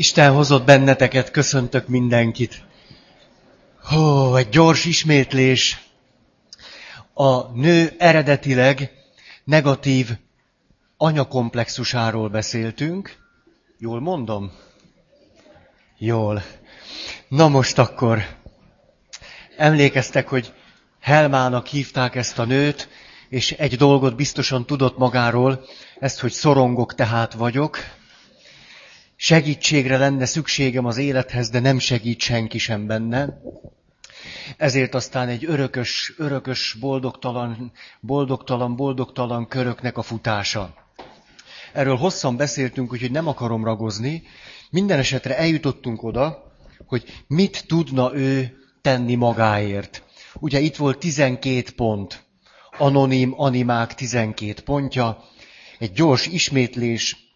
Isten hozott benneteket, köszöntök mindenkit. Hó, egy gyors ismétlés. A nő eredetileg negatív anyakomplexusáról beszéltünk. Jól mondom? Jól. Na most akkor. Emlékeztek, hogy Helmának hívták ezt a nőt, és egy dolgot biztosan tudott magáról, ezt, hogy szorongok tehát vagyok, segítségre lenne szükségem az élethez, de nem segít senki sem benne. Ezért aztán egy örökös, örökös, boldogtalan, boldogtalan, boldogtalan köröknek a futása. Erről hosszan beszéltünk, úgyhogy nem akarom ragozni. Minden esetre eljutottunk oda, hogy mit tudna ő tenni magáért. Ugye itt volt 12 pont. Anonim animák 12 pontja. Egy gyors ismétlés,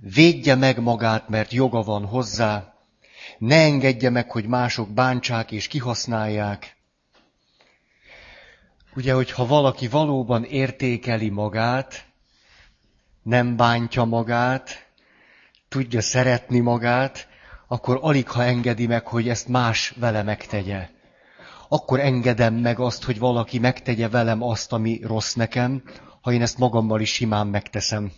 védje meg magát, mert joga van hozzá, ne engedje meg, hogy mások bántsák és kihasználják. Ugye, hogyha valaki valóban értékeli magát, nem bántja magát, tudja szeretni magát, akkor alig ha engedi meg, hogy ezt más vele megtegye. Akkor engedem meg azt, hogy valaki megtegye velem azt, ami rossz nekem, ha én ezt magammal is simán megteszem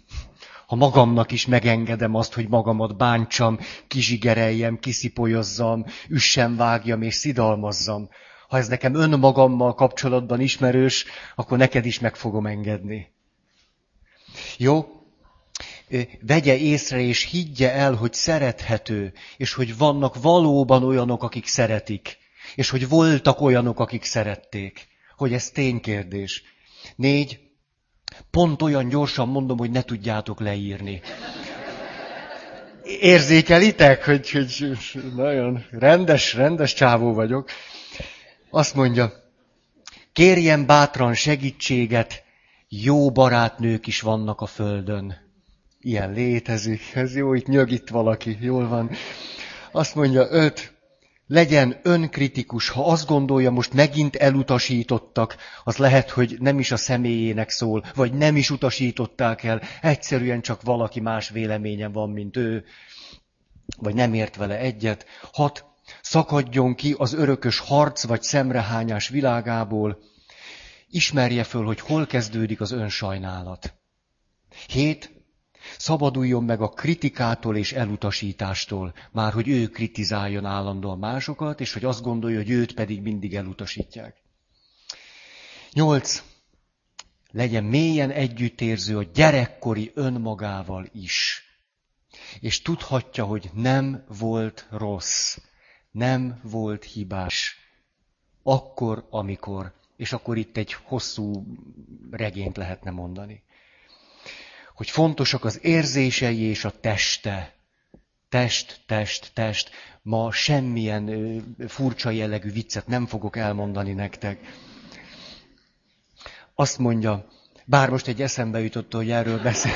ha magamnak is megengedem azt, hogy magamat bántsam, kizsigereljem, kiszipolyozzam, üssem, vágjam és szidalmazzam. Ha ez nekem önmagammal kapcsolatban ismerős, akkor neked is meg fogom engedni. Jó? Vegye észre és higgye el, hogy szerethető, és hogy vannak valóban olyanok, akik szeretik, és hogy voltak olyanok, akik szerették. Hogy ez ténykérdés. Négy, Pont olyan gyorsan mondom, hogy ne tudjátok leírni. Érzékelitek, hogy, hogy nagyon rendes, rendes csávó vagyok. Azt mondja, kérjen bátran segítséget, jó barátnők is vannak a földön. Ilyen létezik, ez jó, itt nyög itt valaki, jól van. Azt mondja, öt, legyen önkritikus, ha azt gondolja, most megint elutasítottak, az lehet, hogy nem is a személyének szól, vagy nem is utasították el, egyszerűen csak valaki más véleményen van, mint ő, vagy nem ért vele egyet. Hat, szakadjon ki az örökös harc vagy szemrehányás világából, ismerje föl, hogy hol kezdődik az önsajnálat. Hét, Szabaduljon meg a kritikától és elutasítástól, már hogy ő kritizáljon állandóan másokat, és hogy azt gondolja, hogy őt pedig mindig elutasítják. Nyolc. Legyen mélyen együttérző a gyerekkori önmagával is. És tudhatja, hogy nem volt rossz, nem volt hibás. Akkor, amikor, és akkor itt egy hosszú regényt lehetne mondani hogy fontosak az érzései és a teste. Test, test, test. Ma semmilyen furcsa jellegű viccet nem fogok elmondani nektek. Azt mondja, bár most egy eszembe jutott, hogy erről beszél.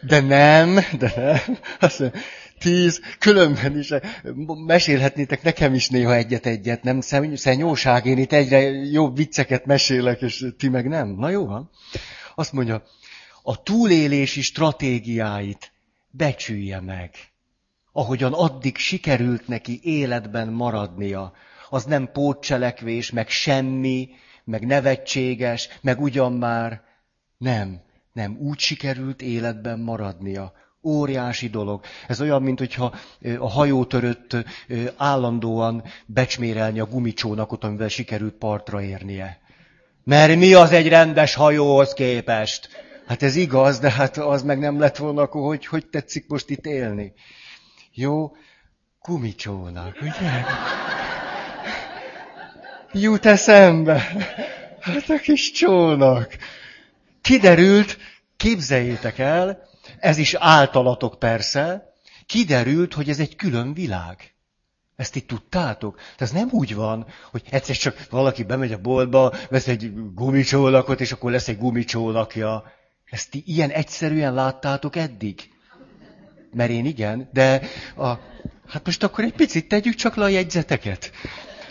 De nem, de nem. Azt mondja, tíz, különben is mesélhetnétek nekem is néha egyet-egyet, nem szenyóság, én itt egyre jobb vicceket mesélek, és ti meg nem. Na jó van. Azt mondja, a túlélési stratégiáit becsülje meg. Ahogyan addig sikerült neki életben maradnia. Az nem pótcselekvés, meg semmi, meg nevetséges, meg ugyan már. Nem, nem, úgy sikerült életben maradnia. Óriási dolog. Ez olyan, mint hogyha a hajótörött állandóan becsmérelni a gumicsónakot, amivel sikerült partra érnie. Mert mi az egy rendes hajóhoz képest? Hát ez igaz, de hát az meg nem lett volna, akkor hogy, hogy tetszik most itt élni? Jó, kumicsónak, ugye? Jut eszembe. Hát a kis csónak. Kiderült, képzeljétek el, ez is általatok persze, kiderült, hogy ez egy külön világ. Ezt itt tudtátok? Tehát ez nem úgy van, hogy egyszer csak valaki bemegy a boltba, vesz egy gumicsólakot, és akkor lesz egy gumicsólakja. Ezt ti ilyen egyszerűen láttátok eddig? Mert én igen, de a, hát most akkor egy picit tegyük csak le a jegyzeteket.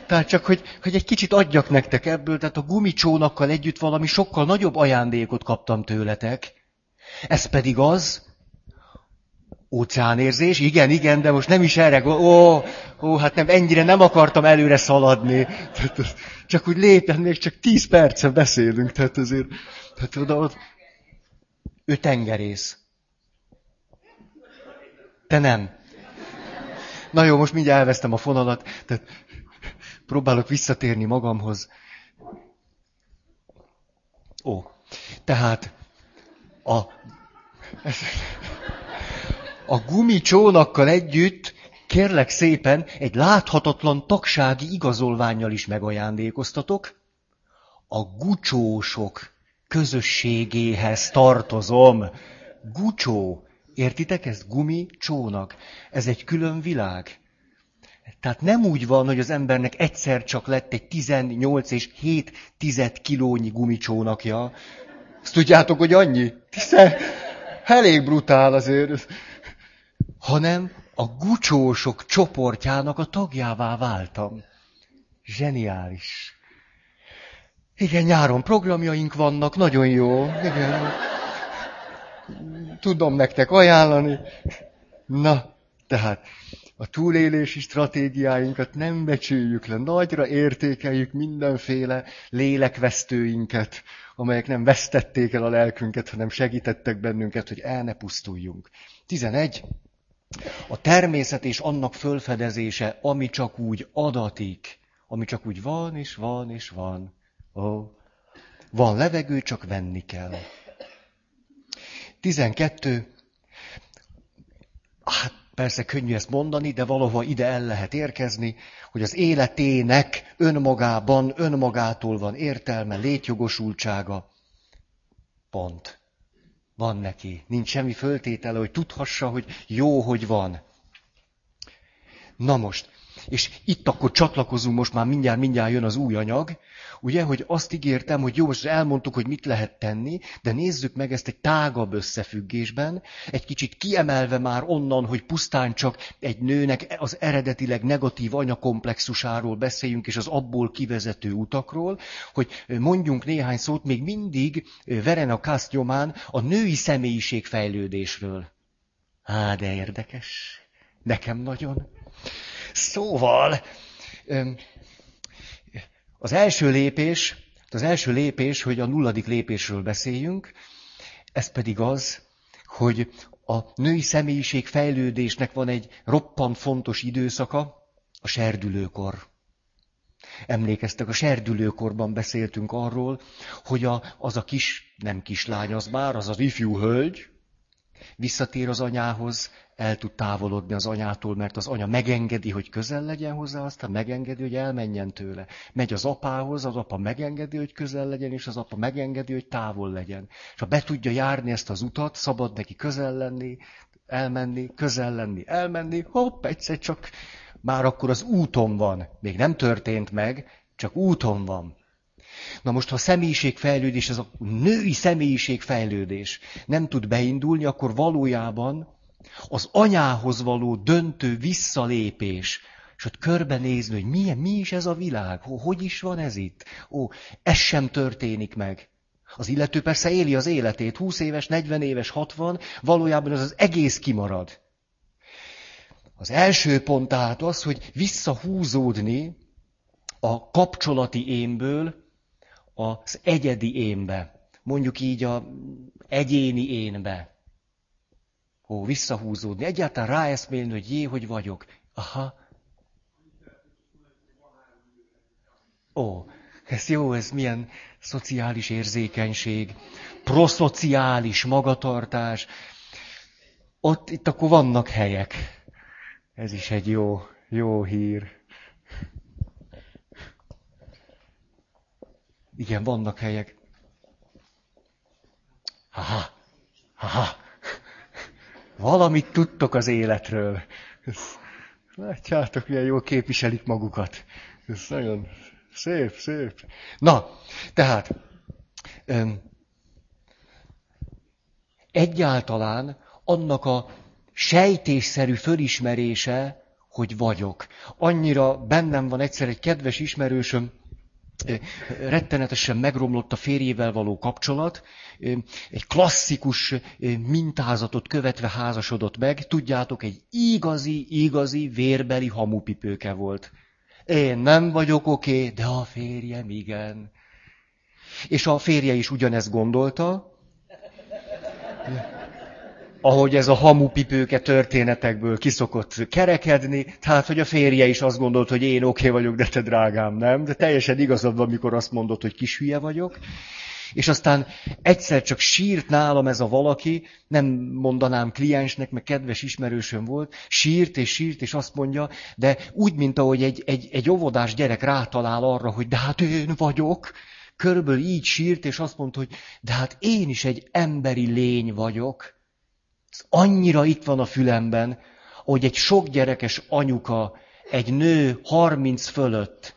Tehát csak, hogy, hogy egy kicsit adjak nektek ebből, tehát a gumicsónakkal együtt valami sokkal nagyobb ajándékot kaptam tőletek. Ez pedig az, Óceánérzés, igen, igen, de most nem is erre, ó, ó, hát nem, ennyire nem akartam előre szaladni. Tehát, csak úgy lépjen, még csak tíz perce beszélünk, tehát azért, tehát oda, ott, ő tengerész. Te nem. Na jó, most mindjárt elvesztem a fonalat, tehát próbálok visszatérni magamhoz. Ó, tehát a, a gumicsónakkal együtt kérlek szépen egy láthatatlan tagsági igazolványjal is megajándékoztatok. A gucsósok közösségéhez tartozom. Gucsó. Értitek ezt? Gumi csónak. Ez egy külön világ. Tehát nem úgy van, hogy az embernek egyszer csak lett egy 18 és 7 tized kilónyi gumicsónakja. Azt tudjátok, hogy annyi? Hiszen elég brutál azért. Hanem a gucsósok csoportjának a tagjává váltam. Zseniális. Igen, nyáron programjaink vannak, nagyon jó. Igen. Tudom nektek ajánlani. Na, tehát a túlélési stratégiáinkat nem becsüljük le, nagyra értékeljük mindenféle lélekvesztőinket, amelyek nem vesztették el a lelkünket, hanem segítettek bennünket, hogy el ne pusztuljunk. 11. A természet és annak fölfedezése, ami csak úgy adatik, ami csak úgy van és van és van. Ó, van levegő, csak venni kell. 12. Hát persze könnyű ezt mondani, de valahol ide el lehet érkezni, hogy az életének önmagában, önmagától van értelme, létjogosultsága. Pont. Van neki. Nincs semmi föltétele, hogy tudhassa, hogy jó, hogy van. Na most, és itt akkor csatlakozunk, most már mindjárt, mindjárt jön az új anyag, ugye, hogy azt ígértem, hogy jó, most elmondtuk, hogy mit lehet tenni, de nézzük meg ezt egy tágabb összefüggésben, egy kicsit kiemelve már onnan, hogy pusztán csak egy nőnek az eredetileg negatív anyakomplexusáról beszéljünk, és az abból kivezető utakról, hogy mondjunk néhány szót még mindig Verena Kaszt nyomán a női személyiség fejlődésről. Á, de érdekes. Nekem nagyon. Szóval, az első lépés, az első lépés, hogy a nulladik lépésről beszéljünk, ez pedig az, hogy a női személyiség fejlődésnek van egy roppant fontos időszaka, a serdülőkor. Emlékeztek, a serdülőkorban beszéltünk arról, hogy a, az a kis, nem kislány, az már, az az ifjú hölgy, visszatér az anyához, el tud távolodni az anyától, mert az anya megengedi, hogy közel legyen hozzá, aztán megengedi, hogy elmenjen tőle. Megy az apához, az apa megengedi, hogy közel legyen, és az apa megengedi, hogy távol legyen. És ha be tudja járni ezt az utat, szabad neki közel lenni, elmenni, közel lenni, elmenni, hopp, egyszer csak már akkor az úton van. Még nem történt meg, csak úton van. Na most, ha személyiségfejlődés, ez a női személyiségfejlődés nem tud beindulni, akkor valójában az anyához való döntő visszalépés, és ott körbenézni, hogy milyen, mi is ez a világ, hogy is van ez itt. Ó, ez sem történik meg. Az illető persze éli az életét, 20 éves, 40 éves, 60, valójában az az egész kimarad. Az első pont tehát az, hogy visszahúzódni a kapcsolati énből az egyedi énbe. Mondjuk így a egyéni énbe. Ó, visszahúzódni, egyáltalán ráeszmélni, hogy jé, hogy vagyok. Aha. Ó, ez jó, ez milyen szociális érzékenység, proszociális magatartás. Ott, itt akkor vannak helyek. Ez is egy jó, jó hír. Igen, vannak helyek. Haha, haha. Valamit tudtok az életről. Látjátok, milyen jól képviselik magukat. Ez nagyon szép, szép. Na, tehát öm, egyáltalán annak a sejtésszerű fölismerése, hogy vagyok. Annyira bennem van egyszer egy kedves ismerősöm, rettenetesen megromlott a férjével való kapcsolat, egy klasszikus mintázatot követve házasodott meg, tudjátok, egy igazi, igazi vérbeli hamupipőke volt. Én nem vagyok oké, okay, de a férjem igen. És a férje is ugyanezt gondolta, ahogy ez a hamupipőke történetekből kiszokott kerekedni, tehát, hogy a férje is azt gondolt, hogy én oké okay vagyok, de te drágám nem, de teljesen igazad van, amikor azt mondod, hogy kis hülye vagyok. És aztán egyszer csak sírt nálam ez a valaki, nem mondanám kliensnek, meg kedves ismerősöm volt, sírt és sírt, és azt mondja, de úgy, mint ahogy egy, egy, egy óvodás gyerek rátalál arra, hogy de hát én vagyok, körülbelül így sírt, és azt mondta, hogy de hát én is egy emberi lény vagyok. Ez annyira itt van a fülemben, hogy egy sok gyerekes anyuka, egy nő 30 fölött,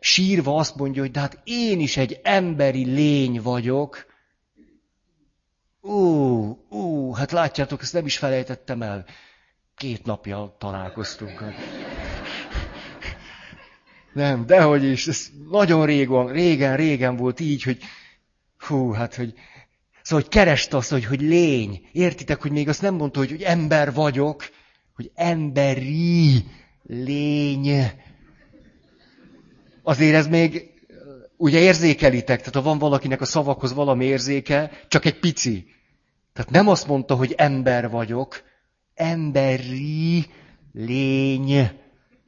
sírva azt mondja, hogy de hát én is egy emberi lény vagyok. Ú, ú, hát látjátok, ezt nem is felejtettem el. Két napja találkoztunk. Nem, dehogy is, ez nagyon régen, régen, régen volt így, hogy hú, hát, hogy Szóval, hogy kereste azt, hogy, hogy lény. Értitek, hogy még azt nem mondta, hogy, hogy ember vagyok, hogy emberi lény. Azért ez még, ugye érzékelitek, tehát ha van valakinek a szavakhoz valami érzéke, csak egy pici. Tehát nem azt mondta, hogy ember vagyok, emberi lény,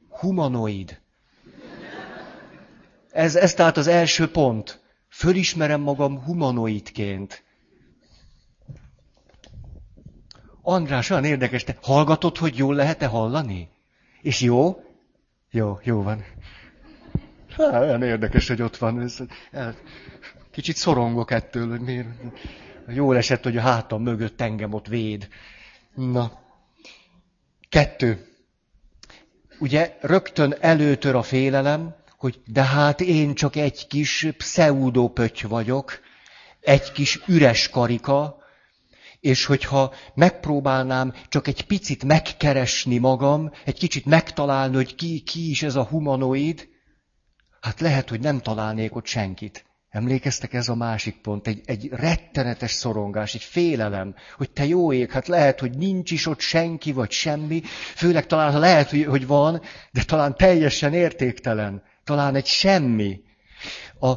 humanoid. Ez, ez tehát az első pont. Fölismerem magam humanoidként. András, olyan érdekes, te hallgatod, hogy jól lehet-e hallani? És jó? Jó, jó van. Há, olyan érdekes, hogy ott van. Ez, kicsit szorongok ettől, hogy miért. Jól esett, hogy a hátam mögött engem ott véd. Na. Kettő. Ugye rögtön előtör a félelem, hogy de hát én csak egy kis pseudopöty vagyok, egy kis üres karika, és hogyha megpróbálnám csak egy picit megkeresni magam, egy kicsit megtalálni, hogy ki, ki is ez a humanoid, hát lehet, hogy nem találnék ott senkit. Emlékeztek ez a másik pont, egy, egy rettenetes szorongás, egy félelem, hogy te jó ég, hát lehet, hogy nincs is ott senki, vagy semmi, főleg talán lehet, hogy, hogy van, de talán teljesen értéktelen, talán egy semmi. A,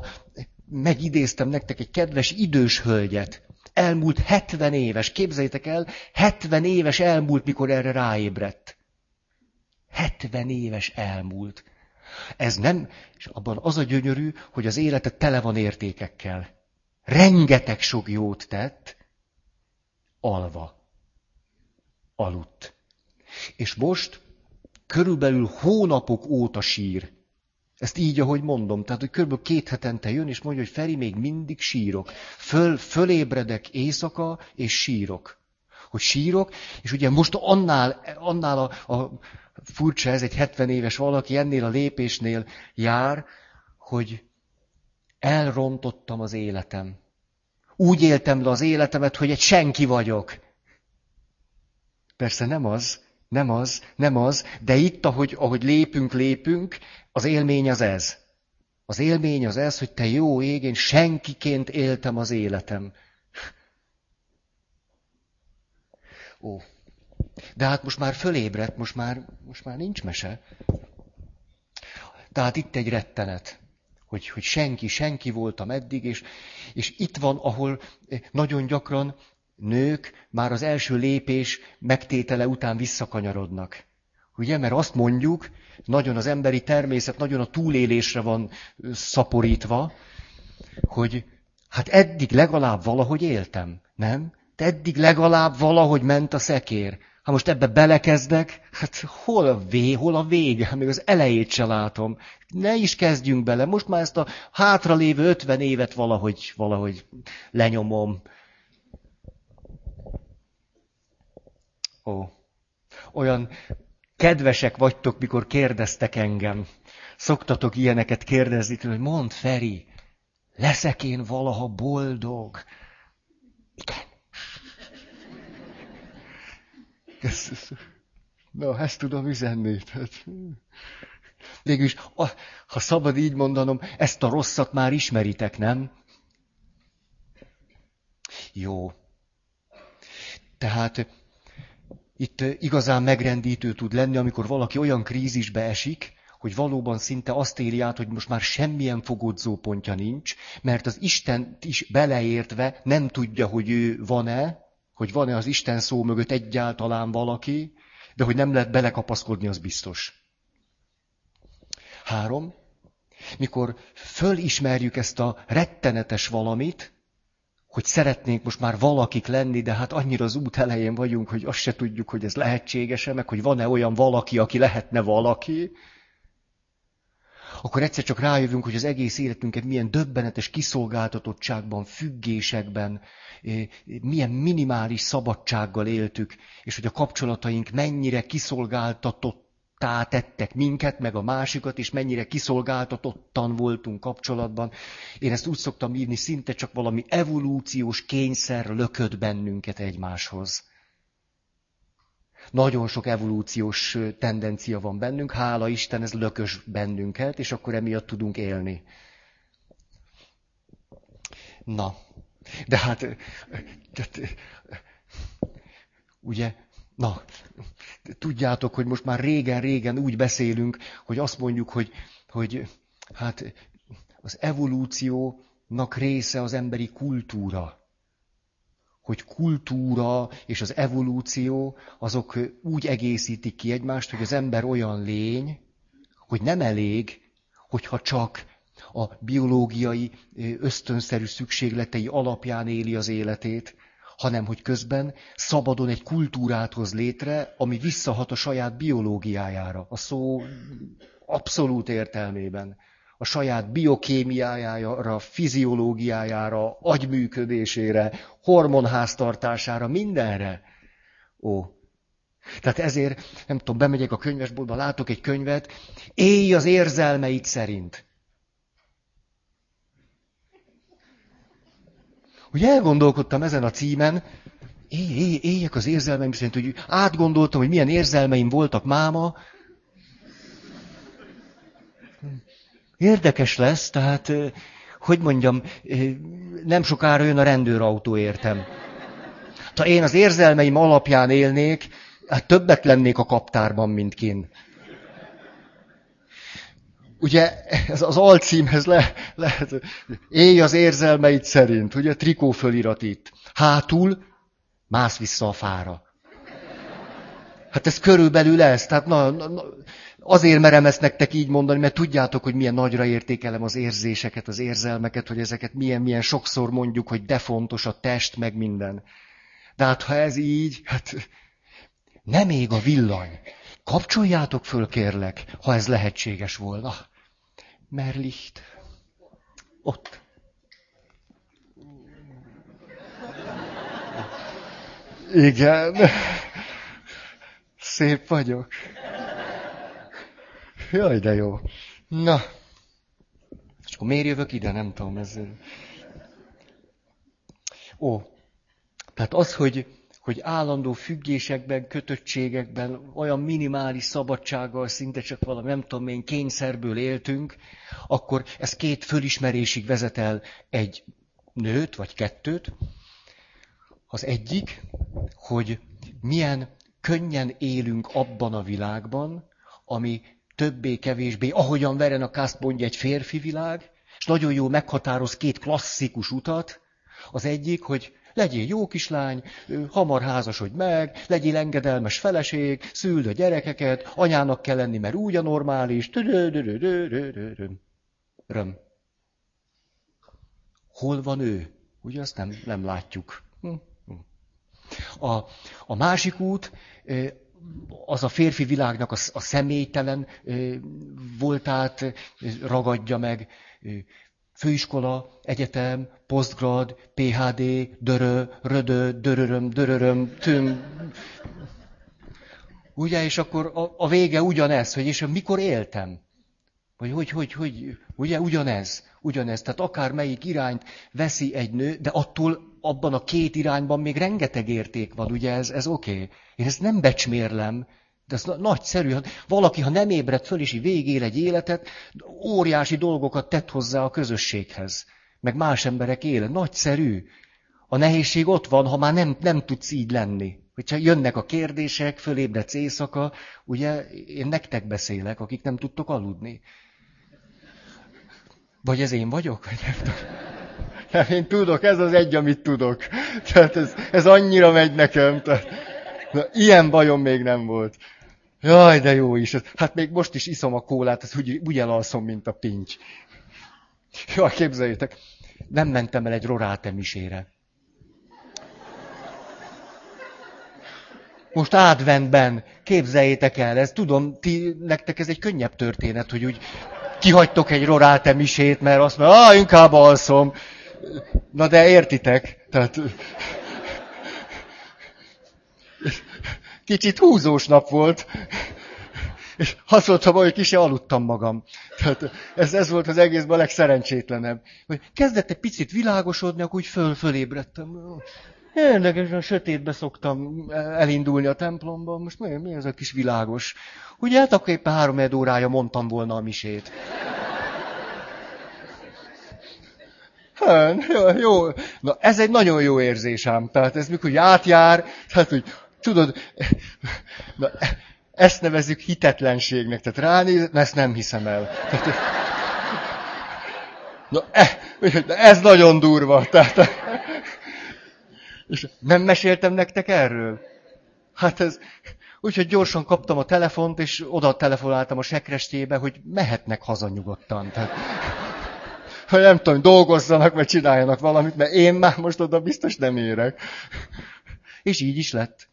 megidéztem nektek egy kedves idős hölgyet, elmúlt 70 éves, képzeljétek el, 70 éves elmúlt, mikor erre ráébredt. 70 éves elmúlt. Ez nem, és abban az a gyönyörű, hogy az élete tele van értékekkel. Rengeteg sok jót tett, alva. Aludt. És most körülbelül hónapok óta sír. Ezt így, ahogy mondom. Tehát, hogy kb. két hetente jön, és mondja, hogy Feri, még mindig sírok. Föl, fölébredek éjszaka, és sírok. Hogy sírok, és ugye most annál, annál a, a furcsa, ez egy 70 éves valaki, ennél a lépésnél jár, hogy elrontottam az életem. Úgy éltem le az életemet, hogy egy senki vagyok. Persze nem az, nem az, nem az, de itt, ahogy, ahogy lépünk, lépünk, az élmény az ez. Az élmény az ez, hogy te jó ég, én senkiként éltem az életem. Ó. De hát most már fölébredt, most már, most már nincs mese. Tehát itt egy rettenet, hogy, hogy senki, senki voltam eddig, és, és itt van, ahol nagyon gyakran nők már az első lépés megtétele után visszakanyarodnak. Ugye, mert azt mondjuk, nagyon az emberi természet nagyon a túlélésre van szaporítva, hogy hát eddig legalább valahogy éltem, nem? De eddig legalább valahogy ment a szekér. Ha most ebbe belekezdek, hát hol a vé, hol a vége? Még az elejét se látom. Ne is kezdjünk bele. Most már ezt a hátralévő ötven évet valahogy, valahogy lenyomom. Ó, olyan kedvesek vagytok, mikor kérdeztek engem. Szoktatok ilyeneket kérdezni, hogy mond Feri, leszek én valaha boldog? Igen. Na, ezt tudom üzenni. Tehát... Végülis, ha szabad így mondanom, ezt a rosszat már ismeritek, nem? Jó. Tehát itt igazán megrendítő tud lenni, amikor valaki olyan krízisbe esik, hogy valóban szinte azt éli át, hogy most már semmilyen fogodzó pontja nincs, mert az Isten is beleértve nem tudja, hogy ő van-e, hogy van-e az Isten szó mögött egyáltalán valaki, de hogy nem lehet belekapaszkodni, az biztos. Három, mikor fölismerjük ezt a rettenetes valamit, hogy szeretnénk most már valakik lenni, de hát annyira az út elején vagyunk, hogy azt se tudjuk, hogy ez lehetséges-e, meg hogy van-e olyan valaki, aki lehetne valaki, akkor egyszer csak rájövünk, hogy az egész életünket milyen döbbenetes kiszolgáltatottságban, függésekben, milyen minimális szabadsággal éltük, és hogy a kapcsolataink mennyire kiszolgáltatottá tettek minket, meg a másikat, és mennyire kiszolgáltatottan voltunk kapcsolatban. Én ezt úgy szoktam írni, szinte csak valami evolúciós kényszer lökött bennünket egymáshoz. Nagyon sok evolúciós tendencia van bennünk, hála Isten, ez lökös bennünket, és akkor emiatt tudunk élni. Na, de hát, tehát, ugye, na, tudjátok, hogy most már régen-régen úgy beszélünk, hogy azt mondjuk, hogy, hogy hát az evolúciónak része az emberi kultúra. Hogy kultúra és az evolúció azok úgy egészítik ki egymást, hogy az ember olyan lény, hogy nem elég, hogyha csak a biológiai ösztönszerű szükségletei alapján éli az életét, hanem hogy közben szabadon egy kultúrát hoz létre, ami visszahat a saját biológiájára, a szó abszolút értelmében a saját biokémiájára, fiziológiájára, agyműködésére, hormonháztartására, mindenre. Ó. Tehát ezért, nem tudom, bemegyek a könyvesboltba, látok egy könyvet, élj az érzelmeid szerint. Hogy elgondolkodtam ezen a címen, éj, éj, éljek az érzelmeim szerint, hogy átgondoltam, hogy milyen érzelmeim voltak máma, Érdekes lesz, tehát, hogy mondjam, nem sokára jön a rendőrautó értem. Ha én az érzelmeim alapján élnék, hát többet lennék a kaptárban, mint kin. Ugye ez az alcímhez le, lehet, élj az érzelmeid szerint, ugye trikó fölirat itt. Hátul, mász vissza a fára. Hát ez körülbelül ez, tehát na, na, Azért merem ezt nektek így mondani, mert tudjátok, hogy milyen nagyra értékelem az érzéseket, az érzelmeket, hogy ezeket milyen-milyen sokszor mondjuk, hogy de fontos a test, meg minden. De hát ha ez így, hát nem még a villany. Kapcsoljátok föl, kérlek, ha ez lehetséges volna. Merlicht. Ott. Igen. Szép vagyok. Jaj, de jó. Na. És akkor miért jövök ide? Nem tudom. Ez... Ó. Tehát az, hogy, hogy állandó függésekben, kötöttségekben, olyan minimális szabadsággal, szinte csak valami, nem tudom én, kényszerből éltünk, akkor ez két fölismerésig vezet el egy nőt, vagy kettőt. Az egyik, hogy milyen könnyen élünk abban a világban, ami többé-kevésbé, ahogyan Veren a Kaszt mondja, egy férfi világ, és nagyon jó meghatároz két klasszikus utat. Az egyik, hogy legyél jó kislány, hamar házasodj meg, legyél engedelmes feleség, szüld a gyerekeket, anyának kell lenni, mert úgy a normális. Röm. Hol van ő? Ugye azt nem, nem látjuk. Hm, hm. A, a másik út, az a férfi világnak a, a személytelen voltát ragadja meg. Főiskola, egyetem, posztgrad, PHD, dörö, rödö, döröröm, döröröm, tüm. Ugye, és akkor a, a vége ugyanez, hogy és mikor éltem? Vagy hogy, hogy, hogy, ugye ugyanez, ugyanez. Tehát akár melyik irányt veszi egy nő, de attól abban a két irányban még rengeteg érték van, ugye ez, ez oké. Okay. Én ezt nem becsmérlem, De ez nagyszerű. Valaki, ha nem ébred föl, és így végél egy életet, óriási dolgokat tett hozzá a közösséghez. Meg más emberek élet. Nagyszerű. A nehézség ott van, ha már nem, nem tudsz így lenni. Hogyha jönnek a kérdések, fölébredsz éjszaka, ugye én nektek beszélek, akik nem tudtok aludni. Vagy ez én vagyok? Vagy nem tudom. Én tudok, ez az egy, amit tudok. Tehát ez, ez annyira megy nekem. Tehát, na, ilyen bajom még nem volt. Jaj, de jó is. Hát még most is iszom a kólát, ez úgy, úgy elalszom, mint a pincs. Jó, képzeljétek, nem mentem el egy rorátemisére. Most adventben, képzeljétek el, ez tudom, ti, nektek ez egy könnyebb történet, hogy úgy kihagytok egy rorátemisét, mert azt mondja, ah, inkább alszom. Na de értitek, tehát kicsit húzós nap volt, és azt mondtam, hogy ki aludtam magam. Tehát ez, ez volt az egészben a legszerencsétlenebb. Hogy kezdett egy picit világosodni, akkor úgy föl, fölébredtem. Érdekesen sötétbe szoktam elindulni a templomba, most mi, mi az a kis világos? Ugye hát akkor éppen három órája mondtam volna a misét. Hát, jó. Na, ez egy nagyon jó érzés ám. Tehát ez mikor átjár, tehát hogy tudod, na, ezt nevezzük hitetlenségnek. Tehát ránéz, ezt nem hiszem el. Tehát, na, ez nagyon durva. Tehát, és nem meséltem nektek erről? Hát ez, úgyhogy gyorsan kaptam a telefont, és oda telefonáltam a sekrestébe, hogy mehetnek haza nyugodtan. Tehát, hogy nem tudom, dolgozzanak, vagy csináljanak valamit, mert én már most oda biztos nem érek. És így is lett.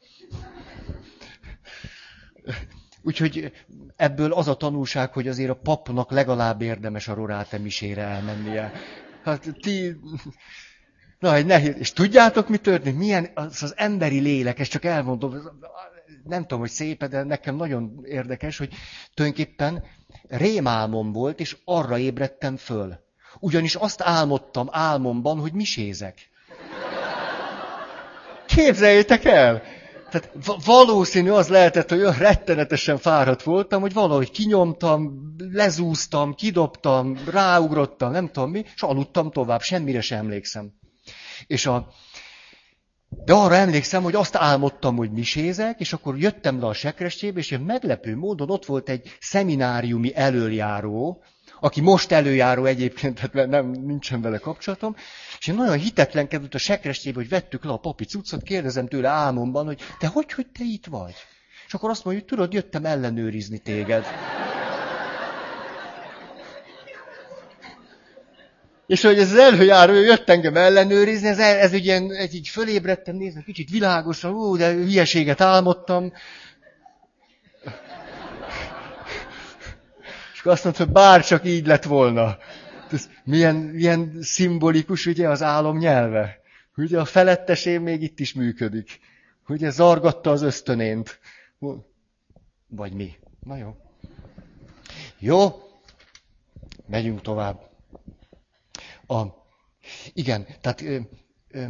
Úgyhogy ebből az a tanulság, hogy azért a papnak legalább érdemes a rorátemisére elmennie. Hát ti... Na, egy nehéz. És tudjátok, mi történik? Milyen az, az emberi lélek, ezt csak elmondom, nem tudom, hogy szép, de nekem nagyon érdekes, hogy tulajdonképpen rémálmom volt, és arra ébredtem föl. Ugyanis azt álmodtam álmomban, hogy misézek. Képzeljétek el! Tehát valószínű az lehetett, hogy olyan rettenetesen fáradt voltam, hogy valahogy kinyomtam, lezúztam, kidobtam, ráugrottam, nem tudom mi, és aludtam tovább, semmire sem emlékszem. És a, de arra emlékszem, hogy azt álmodtam, hogy misézek, és akkor jöttem le a sekrestébe, és ilyen meglepő módon ott volt egy szemináriumi előjáró, aki most előjáró egyébként, tehát nem, nincsen vele kapcsolatom, és én nagyon hitetlenkedett a sekrestébe, hogy vettük le a papi cuccot, kérdezem tőle álmomban, hogy te hogy, hogy te itt vagy? És akkor azt mondja, hogy tudod, jöttem ellenőrizni téged. És hogy ez az előjáró jött engem ellenőrizni, ez, ez ugye egy így fölébredtem, nézem, kicsit világosan, ú, de hülyeséget álmodtam. Akkor azt mondta, hogy bár csak így lett volna. Ez milyen, milyen szimbolikus ugye az álom nyelve. Ugye a felettesén még itt is működik. Ugye zargatta az ösztönént. Vagy mi? Na jó. Jó, megyünk tovább. A, igen, tehát ö, ö,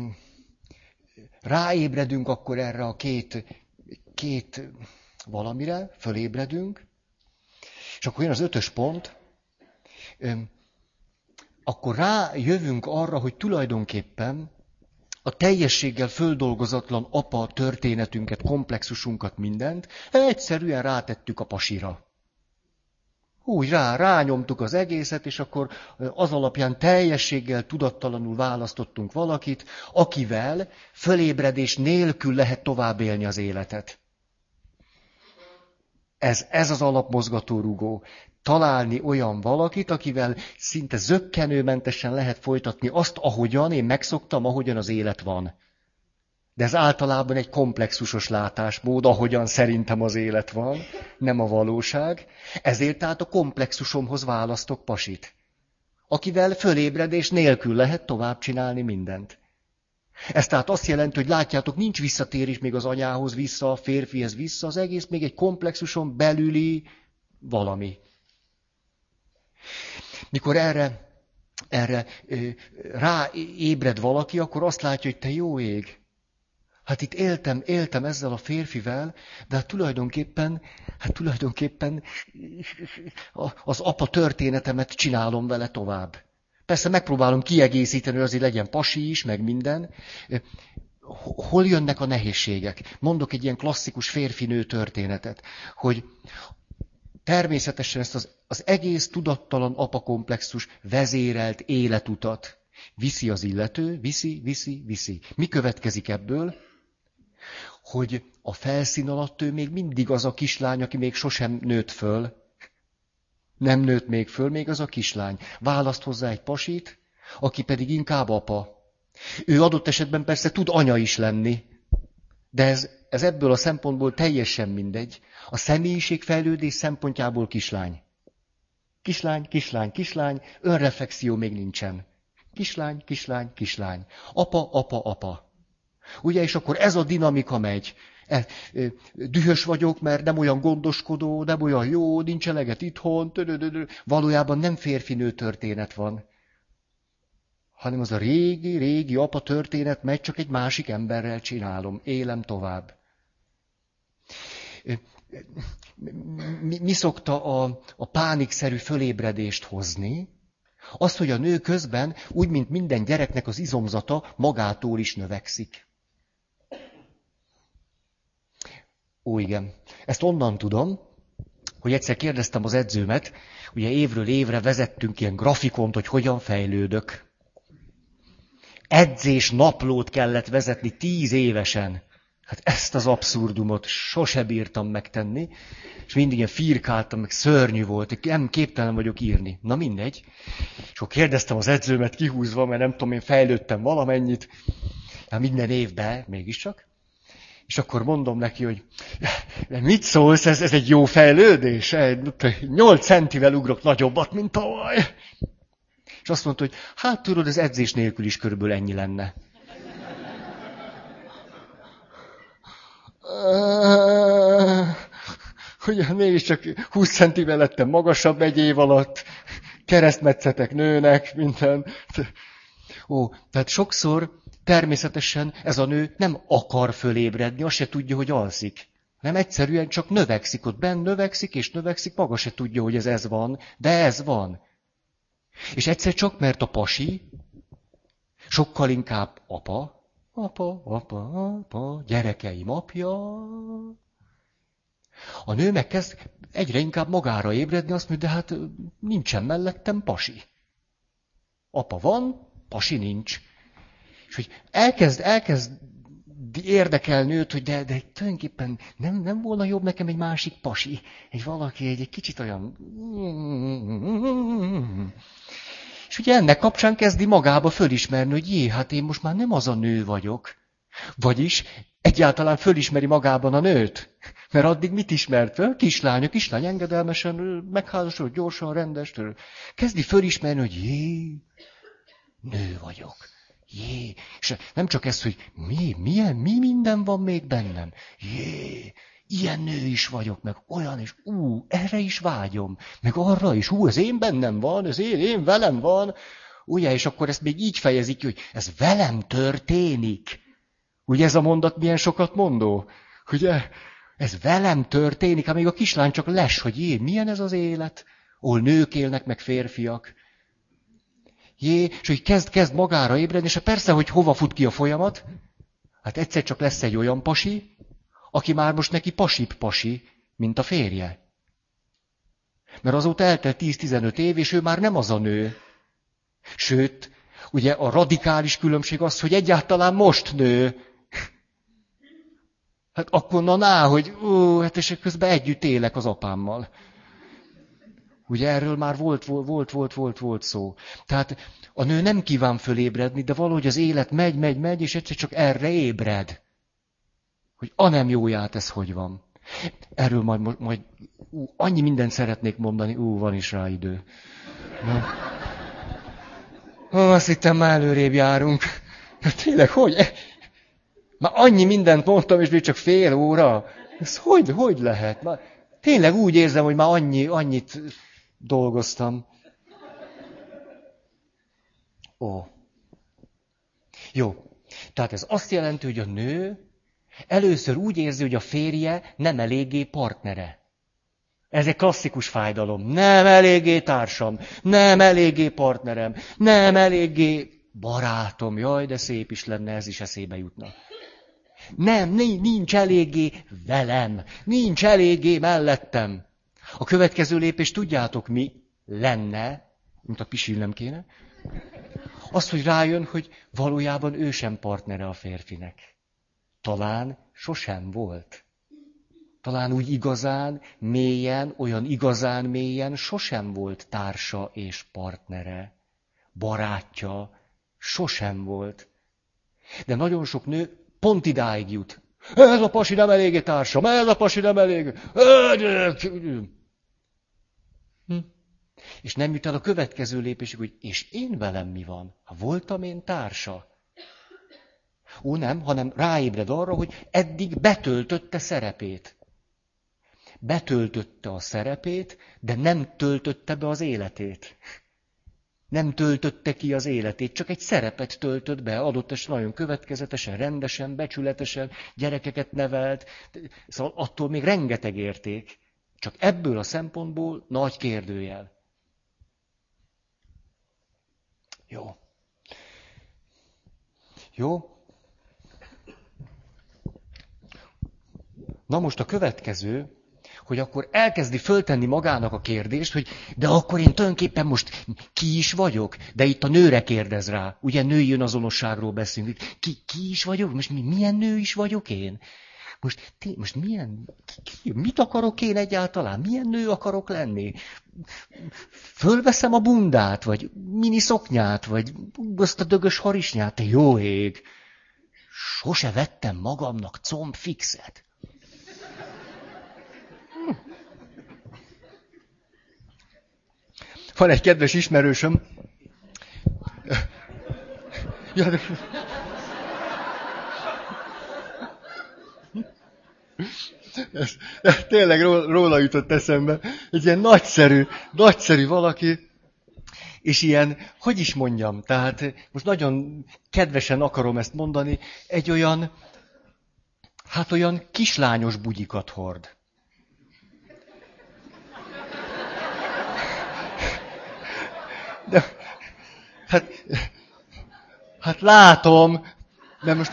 ráébredünk akkor erre a két, két valamire, fölébredünk, és akkor jön az ötös pont, akkor rájövünk arra, hogy tulajdonképpen a teljességgel földolgozatlan apa történetünket, komplexusunkat, mindent egyszerűen rátettük a pasira. Úgy rá, rányomtuk az egészet, és akkor az alapján teljességgel tudattalanul választottunk valakit, akivel fölébredés nélkül lehet tovább élni az életet. Ez, ez az alapmozgató rugó. Találni olyan valakit, akivel szinte zöggenőmentesen lehet folytatni azt, ahogyan én megszoktam, ahogyan az élet van. De ez általában egy komplexusos látásmód, ahogyan szerintem az élet van, nem a valóság. Ezért tehát a komplexusomhoz választok pasit, akivel fölébredés nélkül lehet tovább csinálni mindent. Ez tehát azt jelenti, hogy látjátok, nincs visszatérés még az anyához vissza, a férfihez vissza, az egész még egy komplexuson belüli valami. Mikor erre, erre rá ébred valaki, akkor azt látja, hogy te jó ég, Hát itt éltem, éltem ezzel a férfivel, de hát tulajdonképpen, hát tulajdonképpen az apa történetemet csinálom vele tovább. Persze megpróbálom kiegészíteni, hogy azért legyen pasi is, meg minden. Hol jönnek a nehézségek? Mondok egy ilyen klasszikus férfinő történetet, hogy természetesen ezt az, az egész tudattalan apakomplexus vezérelt életutat viszi az illető, viszi, viszi, viszi. Mi következik ebből? Hogy a felszín alatt ő még mindig az a kislány, aki még sosem nőtt föl. Nem nőtt még föl, még az a kislány. Választ hozzá egy pasit, aki pedig inkább apa. Ő adott esetben persze tud anya is lenni, de ez, ez ebből a szempontból teljesen mindegy. A személyiségfejlődés szempontjából kislány. Kislány, kislány, kislány, önreflexió még nincsen. Kislány, kislány, kislány. Apa, apa, apa. Ugye, és akkor ez a dinamika megy. E, e, dühös vagyok, mert nem olyan gondoskodó, nem olyan jó, nincs eleget itthon, tődödödö. valójában nem férfinő történet van, hanem az a régi, régi apa történet megy, csak egy másik emberrel csinálom, élem tovább. Mi, mi szokta a, a pánikszerű fölébredést hozni? Az, hogy a nő közben, úgy, mint minden gyereknek az izomzata, magától is növekszik. Ó, igen. Ezt onnan tudom, hogy egyszer kérdeztem az edzőmet, ugye évről évre vezettünk ilyen grafikont, hogy hogyan fejlődök. Edzés naplót kellett vezetni tíz évesen. Hát ezt az abszurdumot sose bírtam megtenni, és mindig ilyen firkáltam, meg szörnyű volt, nem képtelen vagyok írni. Na mindegy. És akkor kérdeztem az edzőmet kihúzva, mert nem tudom, én fejlődtem valamennyit, hát minden évben mégiscsak. És akkor mondom neki, hogy mit szólsz, ez, ez egy jó fejlődés? Nyolc centivel ugrok nagyobbat, mint tavaly. És azt mondta, hogy hát tudod, ez edzés nélkül is körülbelül ennyi lenne. Hogy mégiscsak 20 centivel lettem magasabb egy év alatt, keresztmetszetek nőnek, minden. Ó, tehát sokszor természetesen ez a nő nem akar fölébredni, azt se tudja, hogy alszik. Nem egyszerűen csak növekszik, ott benn növekszik, és növekszik, maga se tudja, hogy ez ez van, de ez van. És egyszer csak, mert a pasi sokkal inkább apa, apa, apa, apa, gyerekeim apja. A nő megkezd egyre inkább magára ébredni, azt mondja, de hát nincsen mellettem pasi. Apa van, pasi nincs. És hogy elkezd, elkezd érdekelni őt, hogy de, de tulajdonképpen nem, nem volna jobb nekem egy másik pasi, egy valaki, egy, egy kicsit olyan... És ugye ennek kapcsán kezdi magába fölismerni, hogy jé, hát én most már nem az a nő vagyok. Vagyis egyáltalán fölismeri magában a nőt. Mert addig mit ismert föl? Kislány, a kislány engedelmesen, megházasod, gyorsan, rendes. Kezdi fölismerni, hogy jé, nő vagyok. Jé, és nem csak ez, hogy mi, milyen, mi minden van még bennem. Jé, ilyen nő is vagyok, meg olyan, és ú, erre is vágyom, meg arra is, ú, ez én bennem van, ez én, én velem van. Ugye, és akkor ezt még így fejezik ki, hogy ez velem történik. Ugye ez a mondat milyen sokat mondó? Ugye, ez velem történik, amíg a kislány csak les, hogy jé, milyen ez az élet, ahol nők élnek, meg férfiak. Jé, és hogy kezd, kezd magára ébredni, és persze, hogy hova fut ki a folyamat, hát egyszer csak lesz egy olyan pasi, aki már most neki pasip pasi, mint a férje. Mert azóta eltelt 10-15 év, és ő már nem az a nő. Sőt, ugye a radikális különbség az, hogy egyáltalán most nő. Hát akkor na, ná, hogy ó, hát és közben együtt élek az apámmal. Ugye erről már volt, volt, volt, volt, volt szó. Tehát a nő nem kíván fölébredni, de valahogy az élet megy, megy, megy, és egyszer csak erre ébred. Hogy a nem jóját ez hogy van. Erről majd, majd ú, annyi mindent szeretnék mondani, ú, van is rá idő. Na. Ó, azt hittem, már előrébb járunk. De tényleg, hogy? Már annyi mindent mondtam, és még csak fél óra. Ez hogy, hogy lehet? Már tényleg úgy érzem, hogy már annyi, annyit dolgoztam. Ó. Jó. Tehát ez azt jelenti, hogy a nő Először úgy érzi, hogy a férje nem eléggé partnere. Ez egy klasszikus fájdalom. Nem eléggé társam, nem eléggé partnerem, nem eléggé barátom. Jaj, de szép is lenne, ez is eszébe jutna. Nem, nincs eléggé velem, nincs eléggé mellettem. A következő lépés tudjátok mi lenne, mint a pisil nem kéne? Az, hogy rájön, hogy valójában ő sem partnere a férfinek. Talán sosem volt. Talán úgy igazán, mélyen, olyan igazán mélyen sosem volt társa és partnere, barátja, sosem volt. De nagyon sok nő pont idáig jut. Ez a pasi nem eléggé társam, ez a pasi nem elég. Hm. És nem jut el a következő lépésig, hogy és én velem mi van? Ha voltam én társa. Ó, nem, hanem ráébred arra, hogy eddig betöltötte szerepét. Betöltötte a szerepét, de nem töltötte be az életét. Nem töltötte ki az életét, csak egy szerepet töltött be, adott esetben nagyon következetesen, rendesen, becsületesen, gyerekeket nevelt, szóval attól még rengeteg érték. Csak ebből a szempontból nagy kérdőjel. Jó. Jó? Na most a következő, hogy akkor elkezdi föltenni magának a kérdést, hogy de akkor én tulajdonképpen most ki is vagyok? De itt a nőre kérdez rá. Ugye női önazonosságról beszélünk. Ki, ki is vagyok? Most mi, milyen nő is vagyok én? Most, té, most milyen, ki, mit akarok én egyáltalán? Milyen nő akarok lenni? Fölveszem a bundát, vagy mini szoknyát, vagy azt a dögös harisnyát? Te jó ég! Sose vettem magamnak combfixet. Van egy kedves ismerősöm. Ja, de... Ez, ez tényleg róla jutott eszembe. Egy ilyen nagyszerű, nagyszerű valaki, és ilyen, hogy is mondjam, tehát most nagyon kedvesen akarom ezt mondani, egy olyan, hát olyan kislányos bugyikat hord. De, hát, hát látom, de most...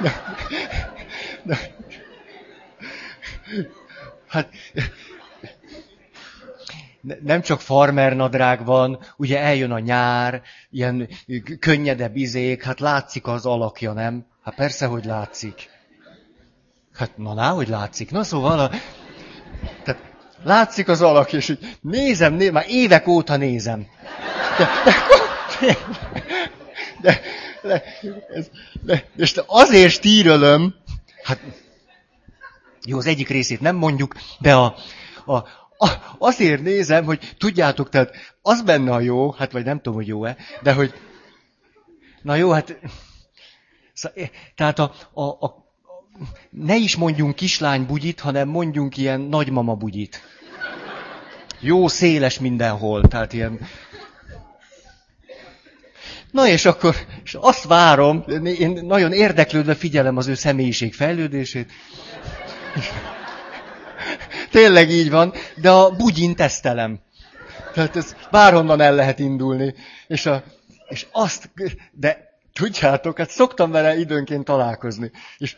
De, de, hát nem csak farmer nadrág van, ugye eljön a nyár, ilyen könnyedebb izék, hát látszik az alakja, nem? Hát persze, hogy látszik. Hát na, ná, hogy látszik. Na szóval, a, látszik az alak, és így nézem, nézem, már évek óta nézem. De, de, de, de, de, és azért stírölöm, hát jó, az egyik részét nem mondjuk, de a, a, a, azért nézem, hogy tudjátok, tehát az benne a jó, hát vagy nem tudom, hogy jó-e, de hogy, na jó, hát, tehát a, a, a ne is mondjunk kislány bugyit, hanem mondjunk ilyen nagymama bugyit. Jó széles mindenhol, tehát ilyen... Na és akkor és azt várom, én nagyon érdeklődve figyelem az ő személyiség fejlődését. Tényleg így van, de a bugyin tesztelem. Tehát ez bárhonnan el lehet indulni. És, a, és azt, de tudjátok, hát szoktam vele időnként találkozni. És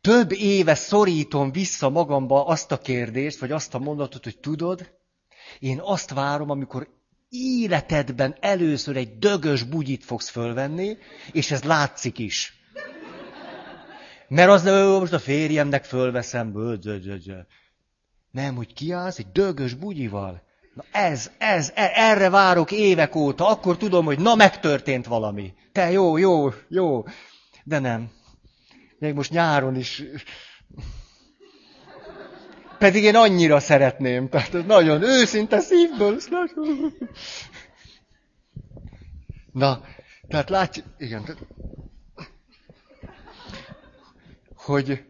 több éve szorítom vissza magamba azt a kérdést, vagy azt a mondatot, hogy tudod, én azt várom, amikor életedben először egy dögös bugyit fogsz fölvenni, és ez látszik is. Mert az most a férjemnek fölveszem. Nem, hogy kiállsz egy dögös bugyival. Na ez, ez, e, erre várok évek óta, akkor tudom, hogy na megtörtént valami. Te jó, jó, jó. De nem. Még most nyáron is. Pedig én annyira szeretném. Tehát nagyon őszinte szívből. Na, tehát látj, igen, tehát, hogy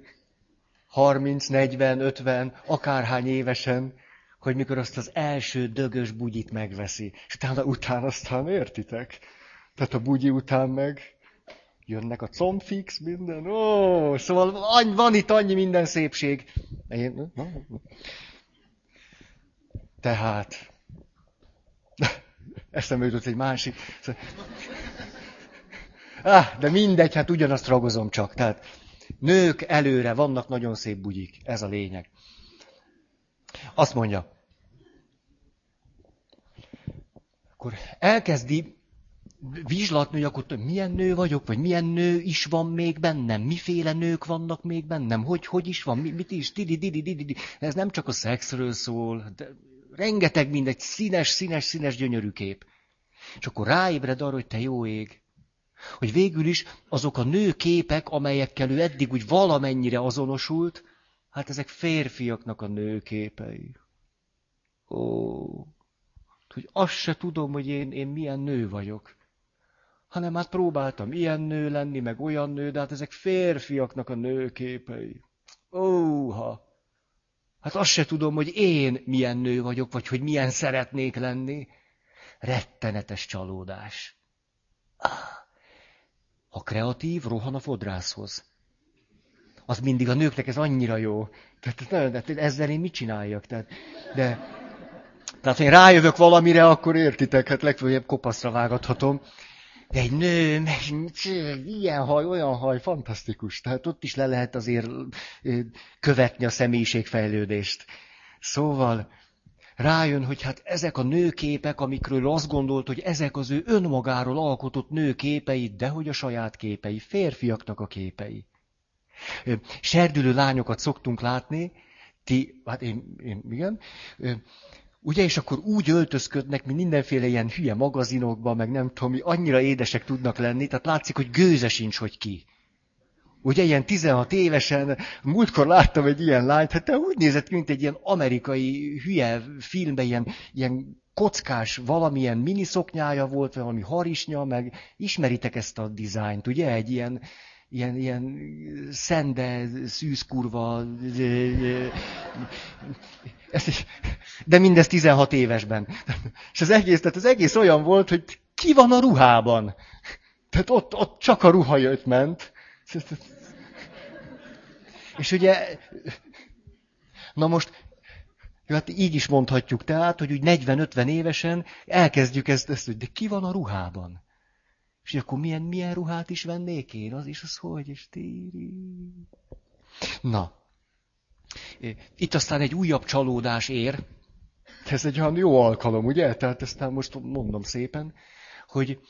30, 40, 50, akárhány évesen, hogy mikor azt az első dögös bugyit megveszi, és utána, utána aztán értitek? Tehát a bugyi után meg Jönnek a combfix, minden. Ó, szóval van itt annyi minden szépség. Tehát, eszembe jutott egy másik. Ah, de mindegy, hát ugyanazt ragozom csak. Tehát nők előre vannak nagyon szép bugyik. Ez a lényeg. Azt mondja. Akkor elkezdi vizslatni, hogy akkor milyen nő vagyok, vagy milyen nő is van még bennem, miféle nők vannak még bennem, hogy, hogy is van, mit is, didi, didi, didi, didi. Ez nem csak a szexről szól, de rengeteg mindegy színes, színes, színes gyönyörű kép. És akkor ráébred arra, hogy te jó ég. Hogy végül is azok a nő képek, amelyekkel ő eddig úgy valamennyire azonosult, hát ezek férfiaknak a nőképei. Ó, hogy azt se tudom, hogy én, én milyen nő vagyok hanem hát próbáltam ilyen nő lenni, meg olyan nő, de hát ezek férfiaknak a nőképei. Óha! Hát azt se tudom, hogy én milyen nő vagyok, vagy hogy milyen szeretnék lenni. Rettenetes csalódás. Ha kreatív, rohan a fodrászhoz. Az mindig a nőknek ez annyira jó. Tehát, tehát ezzel én mit csináljak? Tehát, de, tehát, én rájövök valamire, akkor értitek, hát legfeljebb kopaszra vágathatom. Egy nő, ilyen haj, olyan haj, fantasztikus. Tehát ott is le lehet azért követni a személyiségfejlődést. Szóval rájön, hogy hát ezek a nőképek, amikről azt gondolt, hogy ezek az ő önmagáról alkotott nőképei, de hogy a saját képei, férfiaknak a képei. Serdülő lányokat szoktunk látni, ti, hát én, én igen, Ugye, és akkor úgy öltözködnek, mint mindenféle ilyen hülye magazinokban, meg nem tudom mi, annyira édesek tudnak lenni, tehát látszik, hogy gőze sincs, hogy ki. Ugye ilyen 16 évesen, múltkor láttam egy ilyen lányt, hát úgy nézett ki, mint egy ilyen amerikai hülye filmben, ilyen, ilyen kockás valamilyen miniszoknyája volt, valami harisnya, meg ismeritek ezt a dizájnt, ugye? Egy ilyen, ilyen, ilyen szende, szűzkurva, de mindez 16 évesben. És az egész, tehát az egész olyan volt, hogy ki van a ruhában? Tehát ott, ott csak a ruha jött, ment. És ugye, na most, hát így is mondhatjuk tehát, hogy úgy 40-50 évesen elkezdjük ezt, ezt, hogy de ki van a ruhában? És akkor milyen, milyen ruhát is vennék én? Az is az hogy? És tíri. Na. Itt aztán egy újabb csalódás ér. Ez egy olyan jó alkalom, ugye? Tehát aztán most mondom szépen, hogy,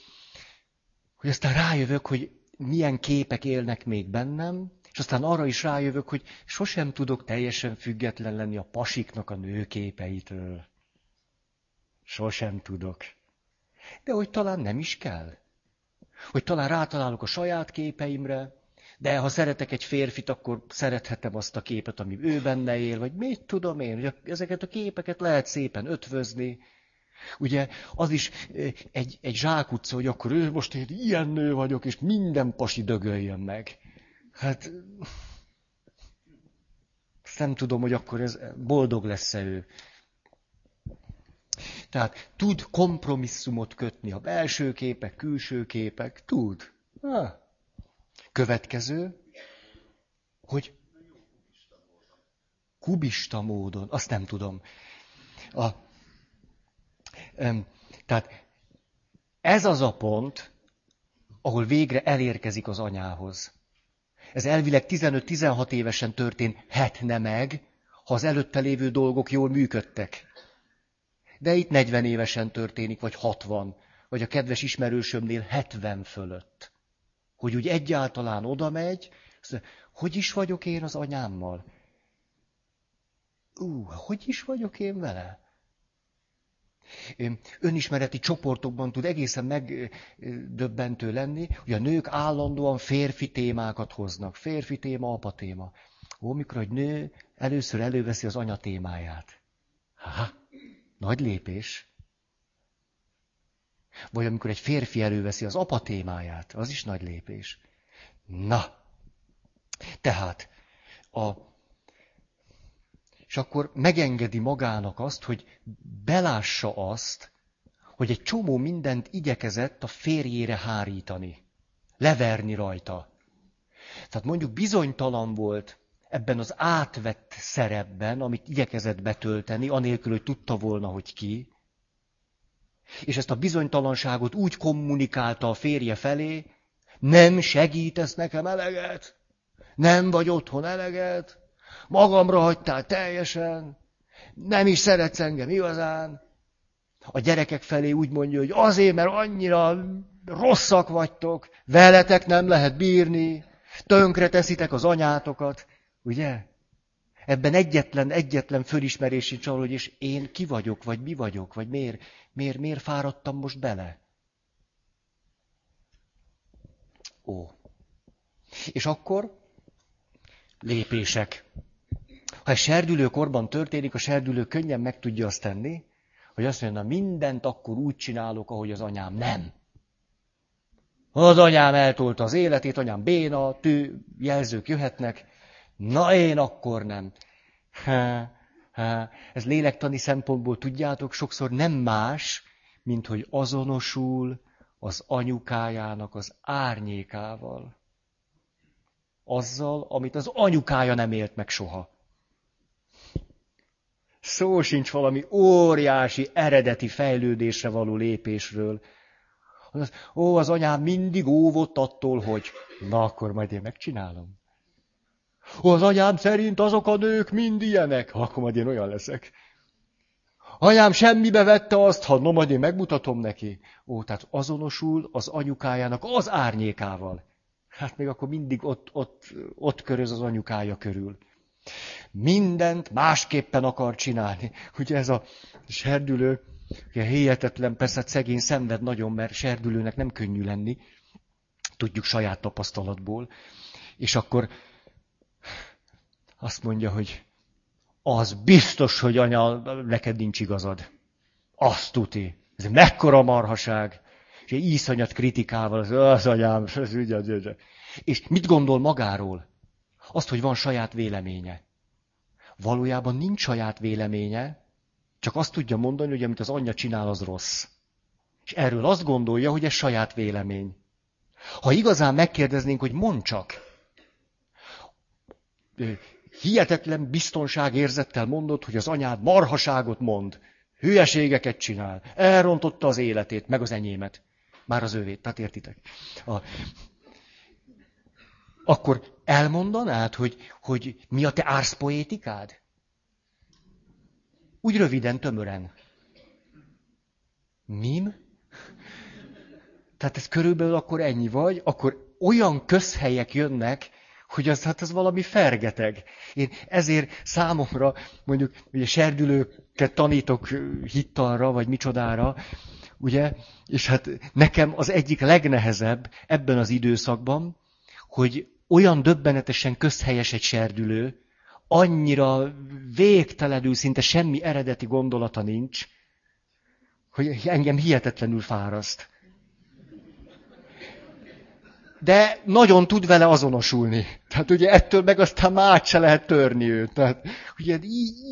hogy aztán rájövök, hogy milyen képek élnek még bennem, és aztán arra is rájövök, hogy sosem tudok teljesen független lenni a pasiknak a nőképeitől. Sosem tudok. De hogy talán nem is kell. Hogy talán rátalálok a saját képeimre, de ha szeretek egy férfit, akkor szerethetem azt a képet, ami ő benne él, vagy mit tudom én, hogy ezeket a képeket lehet szépen ötvözni. Ugye az is egy, egy zsákutca, hogy akkor ő most én ilyen nő vagyok, és minden pasi dögöljön meg. Hát nem tudom, hogy akkor ez boldog lesz-e ő. Tehát tud kompromisszumot kötni a belső képek, külső képek, tud. Ah. Következő, hogy kubista módon, azt nem tudom. A, em, tehát ez az a pont, ahol végre elérkezik az anyához. Ez elvileg 15-16 évesen történhetne meg, ha az előtte lévő dolgok jól működtek. De itt 40 évesen történik, vagy 60, vagy a kedves ismerősömnél 70 fölött. Hogy úgy egyáltalán oda megy, hogy is vagyok én az anyámmal? Ú, hogy is vagyok én vele? Önismereti csoportokban tud egészen megdöbbentő lenni, hogy a nők állandóan férfi témákat hoznak. Férfi téma, apa téma. Ó, mikor egy nő először előveszi az anya témáját. Ha, nagy lépés. Vagy amikor egy férfi előveszi az apa témáját, az is nagy lépés. Na, tehát a és akkor megengedi magának azt, hogy belássa azt, hogy egy csomó mindent igyekezett a férjére hárítani. leverni rajta. Tehát mondjuk bizonytalan volt ebben az átvett szerepben, amit igyekezett betölteni, anélkül, hogy tudta volna, hogy ki, és ezt a bizonytalanságot úgy kommunikálta a férje felé, nem segítesz nekem eleget, nem vagy otthon eleget, magamra hagytál teljesen, nem is szeretsz engem igazán. A gyerekek felé úgy mondja, hogy azért, mert annyira rosszak vagytok, veletek nem lehet bírni, tönkre teszitek az anyátokat, ugye? Ebben egyetlen, egyetlen fölismerés sincs arról, hogy és én ki vagyok, vagy mi vagyok, vagy miért, miért, miért fáradtam most bele. Ó. És akkor lépések. Ha egy serdülő korban történik, a serdülő könnyen meg tudja azt tenni, hogy azt mondja, na mindent akkor úgy csinálok, ahogy az anyám nem. Az anyám eltolta az életét, anyám béna, tű, jelzők jöhetnek, na én akkor nem. Ha, ha. Ez lélektani szempontból tudjátok, sokszor nem más, mint hogy azonosul az anyukájának az árnyékával. Azzal, amit az anyukája nem élt meg soha. Szó sincs valami óriási, eredeti fejlődésre való lépésről. Az, ó, az anyám mindig óvott attól, hogy na akkor majd én megcsinálom. Az anyám szerint azok a nők mind ilyenek, akkor majd én olyan leszek. Anyám semmibe vette azt, ha no, majd én megmutatom neki. Ó, tehát azonosul az anyukájának az árnyékával. Hát még akkor mindig ott, ott, ott köröz az anyukája körül. Mindent másképpen akar csinálni. Ugye ez a serdülő, ugye hihetetlen, persze hát szegény szenved nagyon, mert serdülőnek nem könnyű lenni. Tudjuk saját tapasztalatból. És akkor azt mondja, hogy az biztos, hogy anya, neked nincs igazad. Azt tuti. Ez mekkora marhaság. És egy iszonyat kritikával, az, az anyám, az ügy, az ügy. És mit gondol magáról? Azt, hogy van saját véleménye. Valójában nincs saját véleménye, csak azt tudja mondani, hogy amit az anyja csinál, az rossz. És erről azt gondolja, hogy ez saját vélemény. Ha igazán megkérdeznénk, hogy mond csak, hihetetlen biztonságérzettel mondod, hogy az anyád marhaságot mond, hülyeségeket csinál, elrontotta az életét, meg az enyémet. Már az ővét, tehát értitek. A... Akkor elmondanád, hogy, hogy mi a te árszpoétikád? Úgy röviden, tömören. Mim? Tehát ez körülbelül akkor ennyi vagy, akkor olyan közhelyek jönnek, hogy az, hát az valami fergeteg. Én ezért számomra, mondjuk, ugye serdülőket tanítok hittanra, vagy micsodára, ugye, és hát nekem az egyik legnehezebb ebben az időszakban, hogy olyan döbbenetesen közhelyes egy serdülő, annyira végtelenül, szinte semmi eredeti gondolata nincs, hogy engem hihetetlenül fáraszt de nagyon tud vele azonosulni. Tehát ugye ettől meg aztán már át se lehet törni őt. Tehát ugye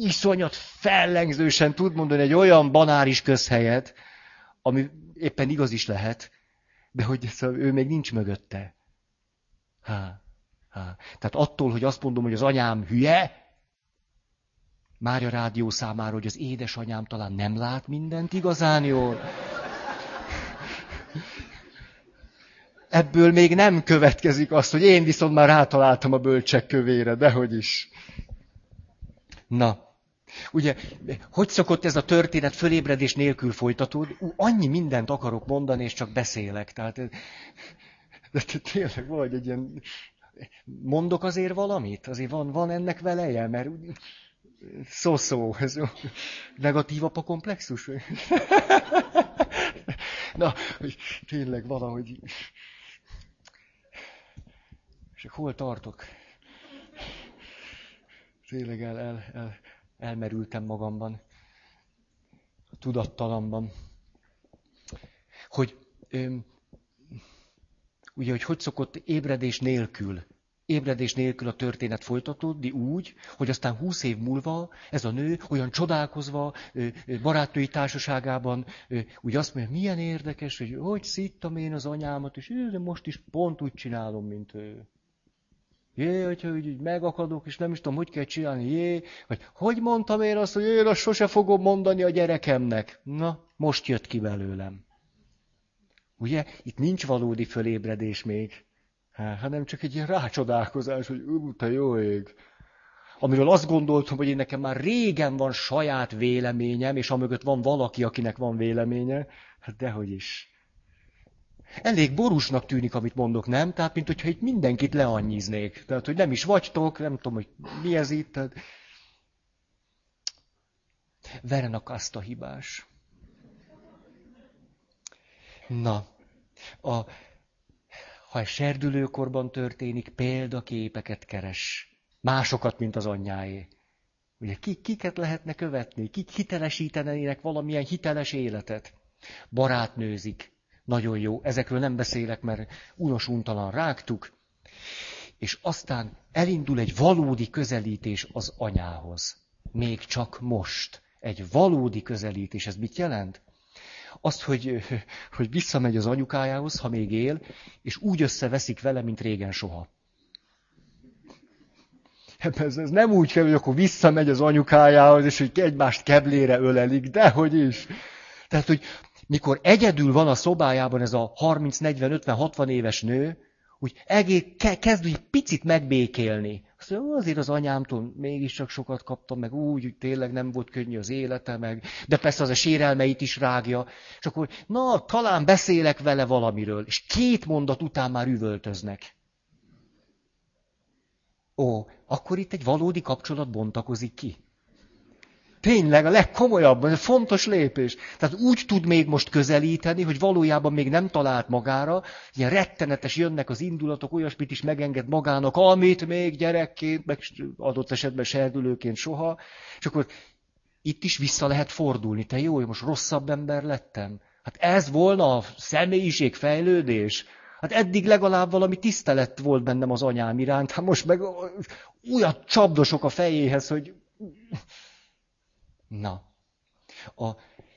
iszonyat fellengzősen tud mondani egy olyan banáris közhelyet, ami éppen igaz is lehet, de hogy szóval ő még nincs mögötte. Há, há. Tehát attól, hogy azt mondom, hogy az anyám hülye, Mária rádió számára, hogy az édesanyám talán nem lát mindent igazán jól. Ebből még nem következik azt, hogy én viszont már rátaláltam a bölcsek kövére, dehogy is. Na, ugye, hogy szokott ez a történet fölébredés nélkül folytatódni? Ú, annyi mindent akarok mondani, és csak beszélek. Tehát, de tényleg vagy egy ilyen... Mondok azért valamit? Azért van, van ennek veleje, mert szó-szó, ez negatív apa komplexus. Na, hogy tényleg valahogy és hol tartok? Tényleg el, el, el, elmerültem magamban, a tudattalamban. Hogy öm, ugye, hogy hogy szokott ébredés nélkül ébredés nélkül a történet folytatódni úgy, hogy aztán húsz év múlva ez a nő olyan csodálkozva barátnői társaságában úgy azt mondja, milyen érdekes, hogy hogy szittam én az anyámat, és én most is pont úgy csinálom, mint ő. Jé, hogyha úgy, úgy megakadok, és nem is tudom, hogy kell csinálni, jé, vagy hogy mondtam én azt, hogy én azt sose fogom mondani a gyerekemnek. Na, most jött ki belőlem. Ugye? Itt nincs valódi fölébredés még, hanem csak egy ilyen rácsodálkozás, hogy ú, te jó ég. Amiről azt gondoltam, hogy én nekem már régen van saját véleményem, és amögött van valaki, akinek van véleménye, hát dehogy is. Elég borúsnak tűnik, amit mondok, nem? Tehát, mint hogyha itt mindenkit leannyiznék. Tehát, hogy nem is vagytok, nem tudom, hogy mi ez itt. Tehát... Verenak azt a hibás. Na, a, ha ez serdülőkorban történik, példaképeket keres. Másokat, mint az anyjáé. Ugye kik, kiket lehetne követni? Kik hitelesítenének valamilyen hiteles életet? Barátnőzik. Nagyon jó. Ezekről nem beszélek, mert unos rágtuk. És aztán elindul egy valódi közelítés az anyához. Még csak most. Egy valódi közelítés. Ez mit jelent? Azt, hogy, hogy visszamegy az anyukájához, ha még él, és úgy összeveszik vele, mint régen soha. Ez, ez nem úgy kell, hogy akkor visszamegy az anyukájához, és hogy egymást keblére ölelik, dehogy is. Tehát, hogy mikor egyedül van a szobájában ez a 30, 40, 50, 60 éves nő, úgy egész, kezd úgy picit megbékélni. Azt mondja, azért az anyámtól mégiscsak sokat kaptam, meg úgy, hogy tényleg nem volt könnyű az élete, meg, de persze az a sérelmeit is rágja. És akkor, na, talán beszélek vele valamiről. És két mondat után már üvöltöznek. Ó, akkor itt egy valódi kapcsolat bontakozik ki. Tényleg a legkomolyabb, ez fontos lépés. Tehát úgy tud még most közelíteni, hogy valójában még nem talált magára, ilyen rettenetes jönnek az indulatok, olyasmit is megenged magának, amit még gyerekként, meg adott esetben serdülőként soha, és akkor itt is vissza lehet fordulni. Te jó, hogy most rosszabb ember lettem. Hát ez volna a személyiségfejlődés. Hát eddig legalább valami tisztelet volt bennem az anyám iránt, hát most meg újat csapdosok a fejéhez, hogy Na. A,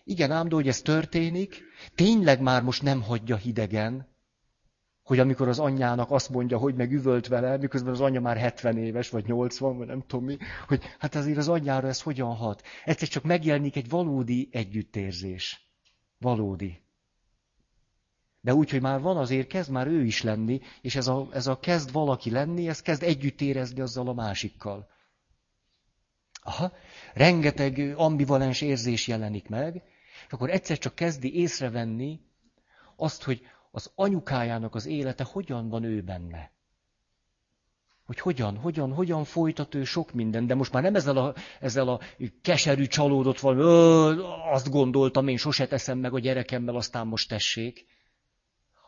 igen, ám, de hogy ez történik, tényleg már most nem hagyja hidegen, hogy amikor az anyjának azt mondja, hogy meg üvölt vele, miközben az anyja már 70 éves, vagy 80, vagy nem tudom mi, hogy hát azért az anyjára ez hogyan hat. Egyszer csak megjelenik egy valódi együttérzés. Valódi. De úgy, hogy már van azért, kezd már ő is lenni, és ez a, ez a kezd valaki lenni, ez kezd együtt érezni azzal a másikkal. Aha, rengeteg ambivalens érzés jelenik meg, és akkor egyszer csak kezdi észrevenni azt, hogy az anyukájának az élete hogyan van ő benne. Hogy hogyan, hogyan, hogyan folytat ő sok minden, de most már nem ezzel a, ezzel a keserű csalódott valami, azt gondoltam, én sose teszem meg a gyerekemmel, aztán most tessék,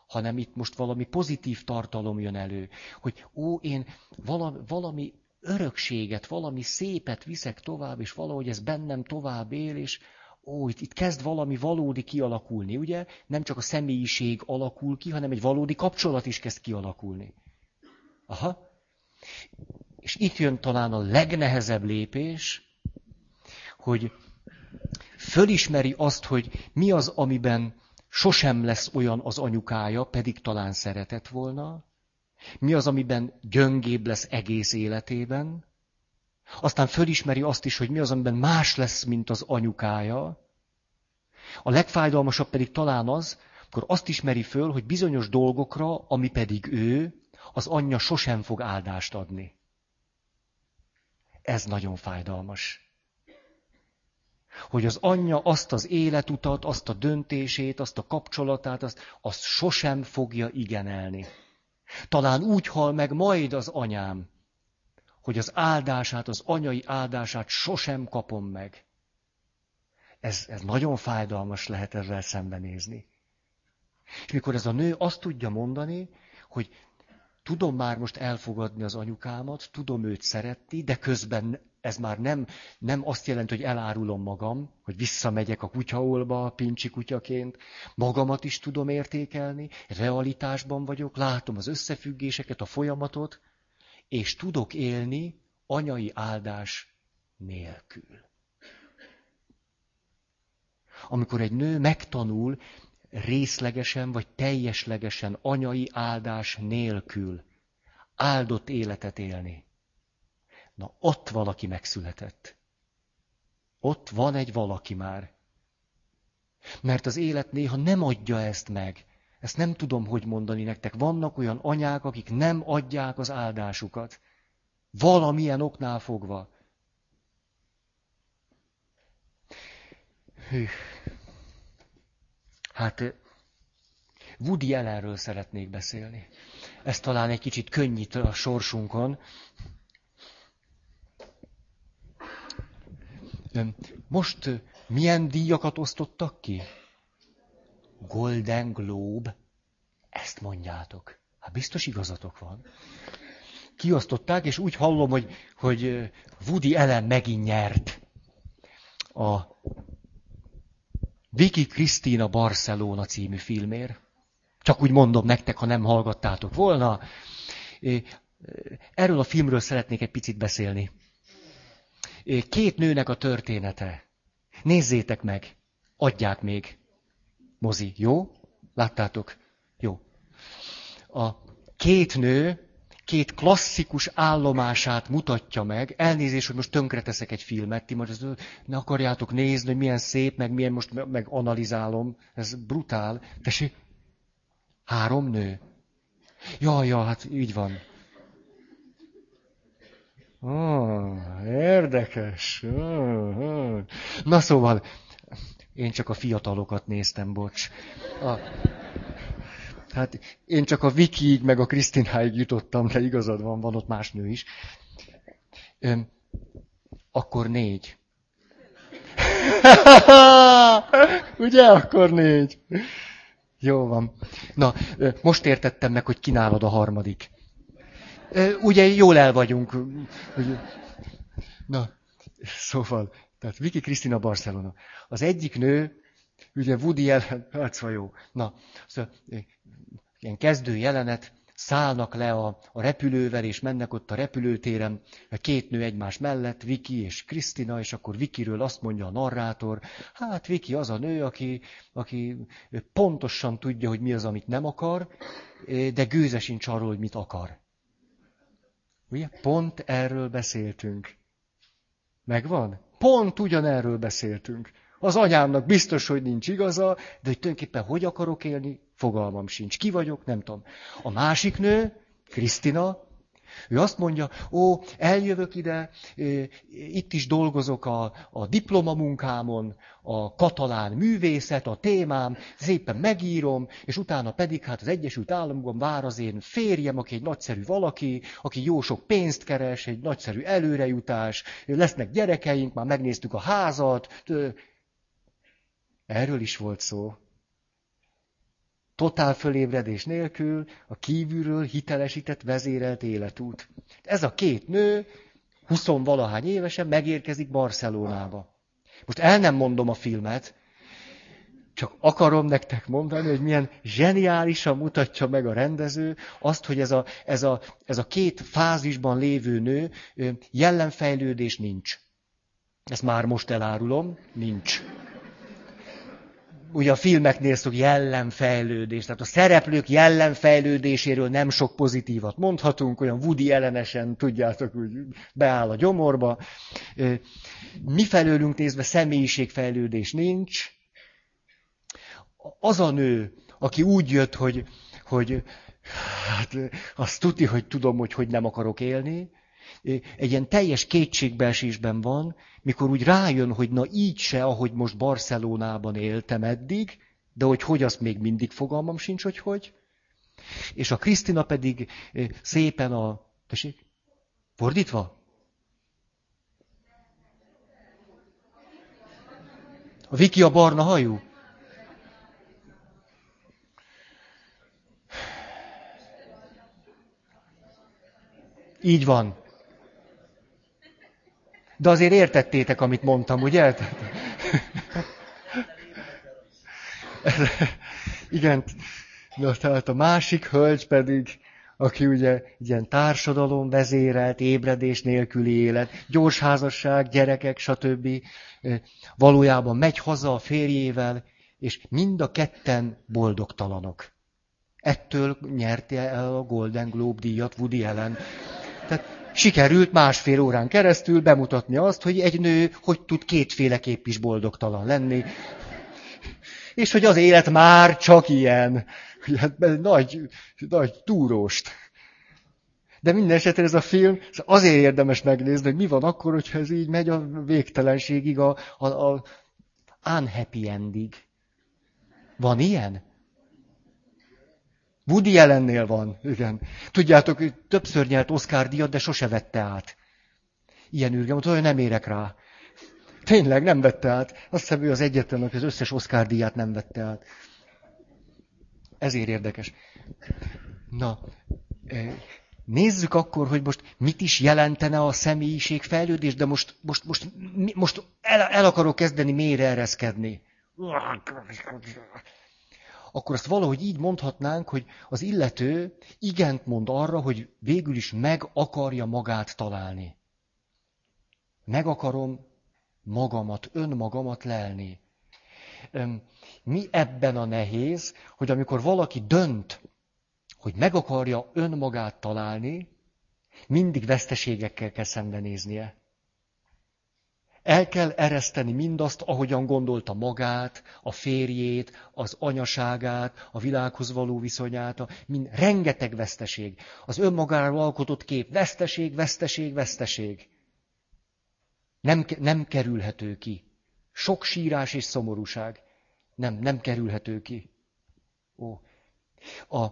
hanem itt most valami pozitív tartalom jön elő, hogy ó, én valami, valami örökséget, valami szépet viszek tovább, és valahogy ez bennem tovább él, és ó, itt, itt kezd valami valódi kialakulni, ugye? Nem csak a személyiség alakul ki, hanem egy valódi kapcsolat is kezd kialakulni. Aha. És itt jön talán a legnehezebb lépés, hogy fölismeri azt, hogy mi az, amiben sosem lesz olyan az anyukája, pedig talán szeretett volna, mi az, amiben gyöngébb lesz egész életében? Aztán fölismeri azt is, hogy mi az, amiben más lesz, mint az anyukája. A legfájdalmasabb pedig talán az, akkor azt ismeri föl, hogy bizonyos dolgokra, ami pedig ő, az anyja sosem fog áldást adni. Ez nagyon fájdalmas. Hogy az anyja azt az életutat, azt a döntését, azt a kapcsolatát, azt, azt sosem fogja igenelni. Talán úgy hal meg majd az anyám, hogy az áldását, az anyai áldását sosem kapom meg. Ez, ez nagyon fájdalmas lehet ezzel szembenézni. És mikor ez a nő azt tudja mondani, hogy tudom már most elfogadni az anyukámat, tudom őt szeretni, de közben ez már nem, nem azt jelenti, hogy elárulom magam, hogy visszamegyek a kutyaolba pincsi kutyaként, magamat is tudom értékelni, realitásban vagyok, látom az összefüggéseket, a folyamatot, és tudok élni anyai áldás nélkül. Amikor egy nő megtanul részlegesen vagy teljeslegesen anyai áldás nélkül áldott életet élni. Na, ott valaki megszületett. Ott van egy valaki már. Mert az élet néha nem adja ezt meg. Ezt nem tudom, hogy mondani nektek. Vannak olyan anyák, akik nem adják az áldásukat. Valamilyen oknál fogva. Hű. Hát Woody Allenről szeretnék beszélni. Ez talán egy kicsit könnyít a sorsunkon. Most milyen díjakat osztottak ki? Golden Globe. Ezt mondjátok. Hát biztos igazatok van. Kiosztották, és úgy hallom, hogy, hogy Woody Allen megint nyert. A Vicky Cristina Barcelona című filmér. Csak úgy mondom nektek, ha nem hallgattátok volna. Erről a filmről szeretnék egy picit beszélni. Két nőnek a története. Nézzétek meg. Adják még. Mozi, jó? Láttátok? Jó. A két nő két klasszikus állomását mutatja meg. Elnézést, hogy most tönkreteszek egy filmet, ti most ne akarjátok nézni, hogy milyen szép, meg milyen most meg analizálom. Ez brutál. Tessék, három nő. Ja, ja, hát így van. Oh, érdekes. Na szóval, én csak a fiatalokat néztem, bocs. A, hát én csak a Vikiig, meg a Krisztináig jutottam, de igazad van, van ott más nő is. Öm, akkor négy. Ugye, akkor négy. Jó van. Na, most értettem meg, hogy kinálod a harmadik. Ugye jól el vagyunk. Na, szóval, tehát Viki Krisztina Barcelona. Az egyik nő, ugye Woody Allen, hát szóval jó. Na, szóval, ilyen kezdő jelenet, szállnak le a, a repülővel, és mennek ott a repülőtéren, két nő egymás mellett, Viki és Krisztina, és akkor Vikiről azt mondja a narrátor, hát Viki az a nő, aki, aki pontosan tudja, hogy mi az, amit nem akar, de gőze sincs arról, hogy mit akar. Ugye? Pont erről beszéltünk. Megvan? Pont ugyanerről beszéltünk. Az anyámnak biztos, hogy nincs igaza, de hogy tulajdonképpen hogy akarok élni, fogalmam sincs. Ki vagyok, nem tudom. A másik nő, Krisztina, ő azt mondja, ó, eljövök ide, itt is dolgozok a, a diplomamunkámon, a katalán művészet, a témám, szépen megírom, és utána pedig hát az Egyesült Államokban vár az én férjem, aki egy nagyszerű valaki, aki jó sok pénzt keres, egy nagyszerű előrejutás, lesznek gyerekeink, már megnéztük a házat. Erről is volt szó totál fölébredés nélkül, a kívülről hitelesített, vezérelt életút. Ez a két nő, huszonvalahány évesen megérkezik Barcelonába. Most el nem mondom a filmet, csak akarom nektek mondani, hogy milyen zseniálisan mutatja meg a rendező azt, hogy ez a, ez a, ez a két fázisban lévő nő jellemfejlődés nincs. Ezt már most elárulom, nincs ugye a filmeknél szok jellemfejlődés, tehát a szereplők jellemfejlődéséről nem sok pozitívat mondhatunk, olyan Woody ellenesen, tudjátok, úgy beáll a gyomorba. Mi felőlünk nézve személyiségfejlődés nincs. Az a nő, aki úgy jött, hogy, hogy hát azt tudni, hogy tudom, hogy hogy nem akarok élni, egy ilyen teljes kétségbeesésben van, mikor úgy rájön, hogy na így se, ahogy most Barcelonában éltem eddig, de hogy hogy azt még mindig fogalmam sincs, hogy hogy. És a Krisztina pedig szépen a... Tessék? Fordítva? A Viki a barna hajú? Így van. De azért értettétek, amit mondtam, ugye? Igen, na, tehát a másik hölgy pedig aki ugye ilyen társadalom vezérelt, ébredés nélküli élet, gyors házasság, gyerekek, stb. Valójában megy haza a férjével, és mind a ketten boldogtalanok. Ettől nyerte el a Golden Globe díjat Woody Allen. Tehát sikerült másfél órán keresztül bemutatni azt, hogy egy nő hogy tud kétféleképp is boldogtalan lenni. És hogy az élet már csak ilyen. Hát nagy, nagy túróst. De minden esetre ez a film azért érdemes megnézni, hogy mi van akkor, hogyha ez így megy a végtelenségig, a, a, a unhappy endig. Van ilyen? Woody Allennél van, igen. Tudjátok, többször nyert Oscar díjat, de sose vette át. Ilyen ürge, mondta, hogy nem érek rá. Tényleg nem vette át. Azt hiszem, ő az egyetlen, aki az összes Oscar díjat nem vette át. Ezért érdekes. Na, eh, nézzük akkor, hogy most mit is jelentene a személyiség fejlődés, de most, most, most, most el, el akarok kezdeni mélyre ereszkedni akkor azt valahogy így mondhatnánk, hogy az illető igent mond arra, hogy végül is meg akarja magát találni. Meg akarom magamat, önmagamat lelni. Mi ebben a nehéz, hogy amikor valaki dönt, hogy meg akarja önmagát találni, mindig veszteségekkel kell szembenéznie. El kell ereszteni mindazt, ahogyan gondolta magát, a férjét, az anyaságát, a világhoz való viszonyát, mind, rengeteg veszteség. Az önmagáról alkotott kép, veszteség, veszteség, veszteség. Nem, nem kerülhető ki. Sok sírás és szomorúság. Nem, nem kerülhető ki. Ó. A,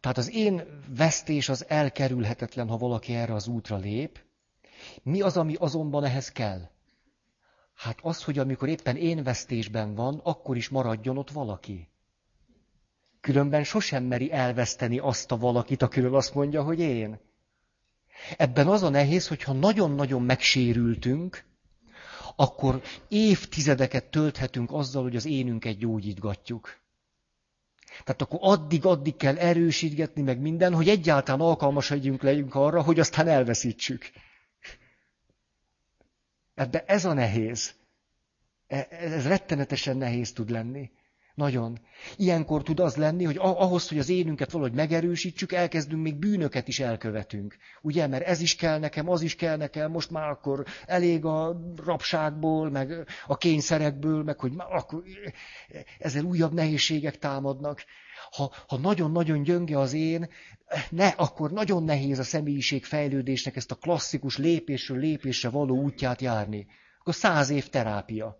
tehát az én vesztés az elkerülhetetlen, ha valaki erre az útra lép, mi az, ami azonban ehhez kell? Hát az, hogy amikor éppen én vesztésben van, akkor is maradjon ott valaki. Különben sosem meri elveszteni azt a valakit, akiről azt mondja, hogy én. Ebben az a nehéz, hogyha nagyon-nagyon megsérültünk, akkor évtizedeket tölthetünk azzal, hogy az énünket gyógyítgatjuk. Tehát akkor addig-addig kell erősítgetni meg minden, hogy egyáltalán alkalmasadjunk legyünk arra, hogy aztán elveszítsük. Ebbe ez a nehéz. E, ez rettenetesen nehéz tud lenni. Nagyon. Ilyenkor tud az lenni, hogy ahhoz, hogy az énünket valahogy megerősítsük, elkezdünk még bűnöket is elkövetünk. Ugye, mert ez is kell nekem, az is kell nekem, most már akkor elég a rabságból, meg a kényszerekből, meg hogy már akkor ezzel újabb nehézségek támadnak. Ha, ha nagyon-nagyon gyönge az én, ne, akkor nagyon nehéz a személyiség fejlődésnek ezt a klasszikus lépésről lépésre való útját járni. Akkor száz év terápia.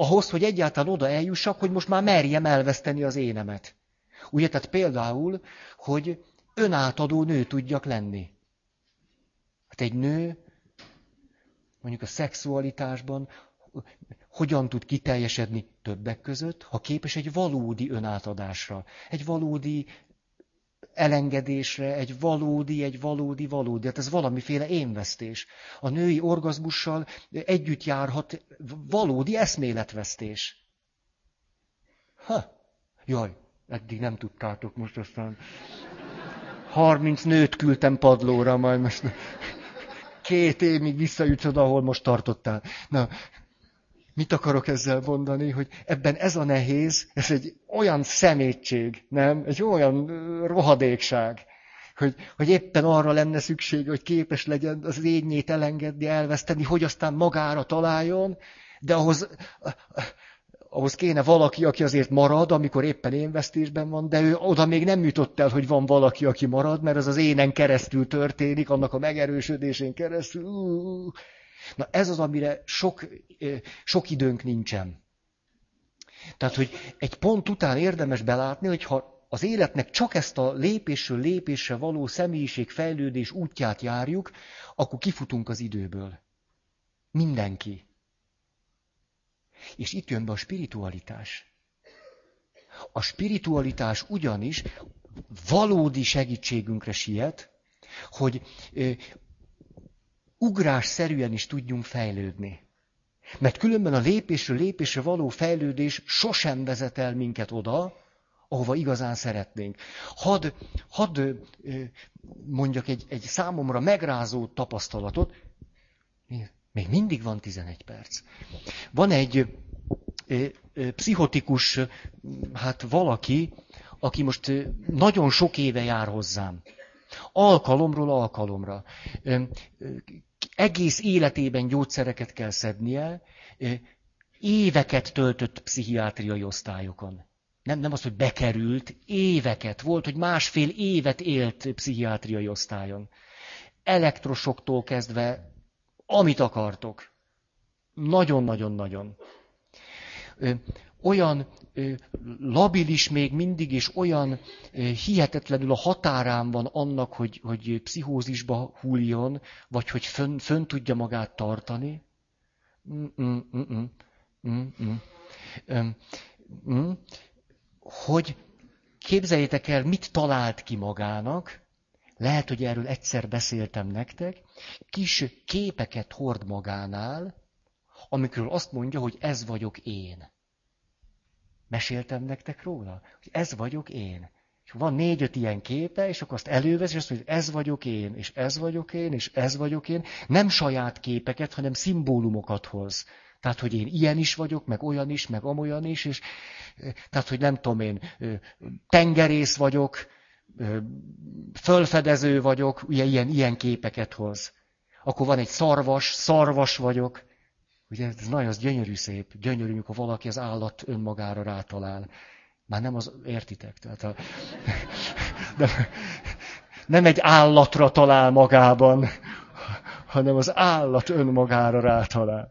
Ahhoz, hogy egyáltalán oda eljussak, hogy most már merjem elveszteni az énemet. Ugye, tehát például, hogy önátadó nő tudjak lenni. Hát egy nő, mondjuk a szexualitásban hogyan tud kiteljesedni többek között, ha képes egy valódi önátadásra, egy valódi elengedésre, egy valódi, egy valódi, valódi. Hát ez valamiféle énvesztés. A női orgazmussal együtt járhat valódi eszméletvesztés. Ha, jaj, eddig nem tudtátok, most aztán 30 nőt küldtem padlóra, majd most két évig visszajutsz ahol most tartottál. Na, Mit akarok ezzel mondani, hogy ebben ez a nehéz, ez egy olyan szemétség, nem? Egy olyan rohadékság, hogy, hogy éppen arra lenne szükség, hogy képes legyen az lényét elengedni, elveszteni, hogy aztán magára találjon, de ahhoz, ahhoz kéne valaki, aki azért marad, amikor éppen énvesztésben van, de ő oda még nem jutott el, hogy van valaki, aki marad, mert az az énen keresztül történik, annak a megerősödésén keresztül. Na ez az, amire sok, sok időnk nincsen. Tehát, hogy egy pont után érdemes belátni, hogy ha az életnek csak ezt a lépésről lépésre való személyiségfejlődés útját járjuk, akkor kifutunk az időből. Mindenki. És itt jön be a spiritualitás. A spiritualitás ugyanis valódi segítségünkre siet, hogy ugrásszerűen is tudjunk fejlődni. Mert különben a lépésről lépésre való fejlődés sosem vezet el minket oda, ahova igazán szeretnénk. Hadd, hadd mondjak egy, egy számomra megrázó tapasztalatot. Még mindig van 11 perc. Van egy pszichotikus, hát valaki, aki most nagyon sok éve jár hozzám. Alkalomról alkalomra. Egész életében gyógyszereket kell szednie, éveket töltött pszichiátriai osztályokon. Nem, nem az, hogy bekerült, éveket. Volt, hogy másfél évet élt pszichiátriai osztályon. Elektrosoktól kezdve, amit akartok. Nagyon-nagyon-nagyon. Olyan labilis még mindig, és olyan hihetetlenül a határán van annak, hogy, hogy pszichózisba hulljon, vagy hogy fönn, fönn tudja magát tartani. Mm-mm-mm. Mm-mm. Mm, hogy képzeljétek el, mit talált ki magának, lehet, hogy erről egyszer beszéltem nektek, kis képeket hord magánál, amikről azt mondja, hogy ez vagyok én. Meséltem nektek róla? Hogy ez vagyok én. És van négy-öt ilyen képe, és akkor azt elővesz, és azt mondja, hogy ez vagyok én, és ez vagyok én, és ez vagyok én. Nem saját képeket, hanem szimbólumokat hoz. Tehát, hogy én ilyen is vagyok, meg olyan is, meg amolyan is, és tehát, hogy nem tudom én, tengerész vagyok, fölfedező vagyok, ugye ilyen, ilyen képeket hoz. Akkor van egy szarvas, szarvas vagyok. Ugye ez nagyon az gyönyörű szép, gyönyörű, amikor valaki az állat önmagára rátalál. Már nem az, értitek? Tehát a, nem, nem egy állatra talál magában, hanem az állat önmagára rátalál.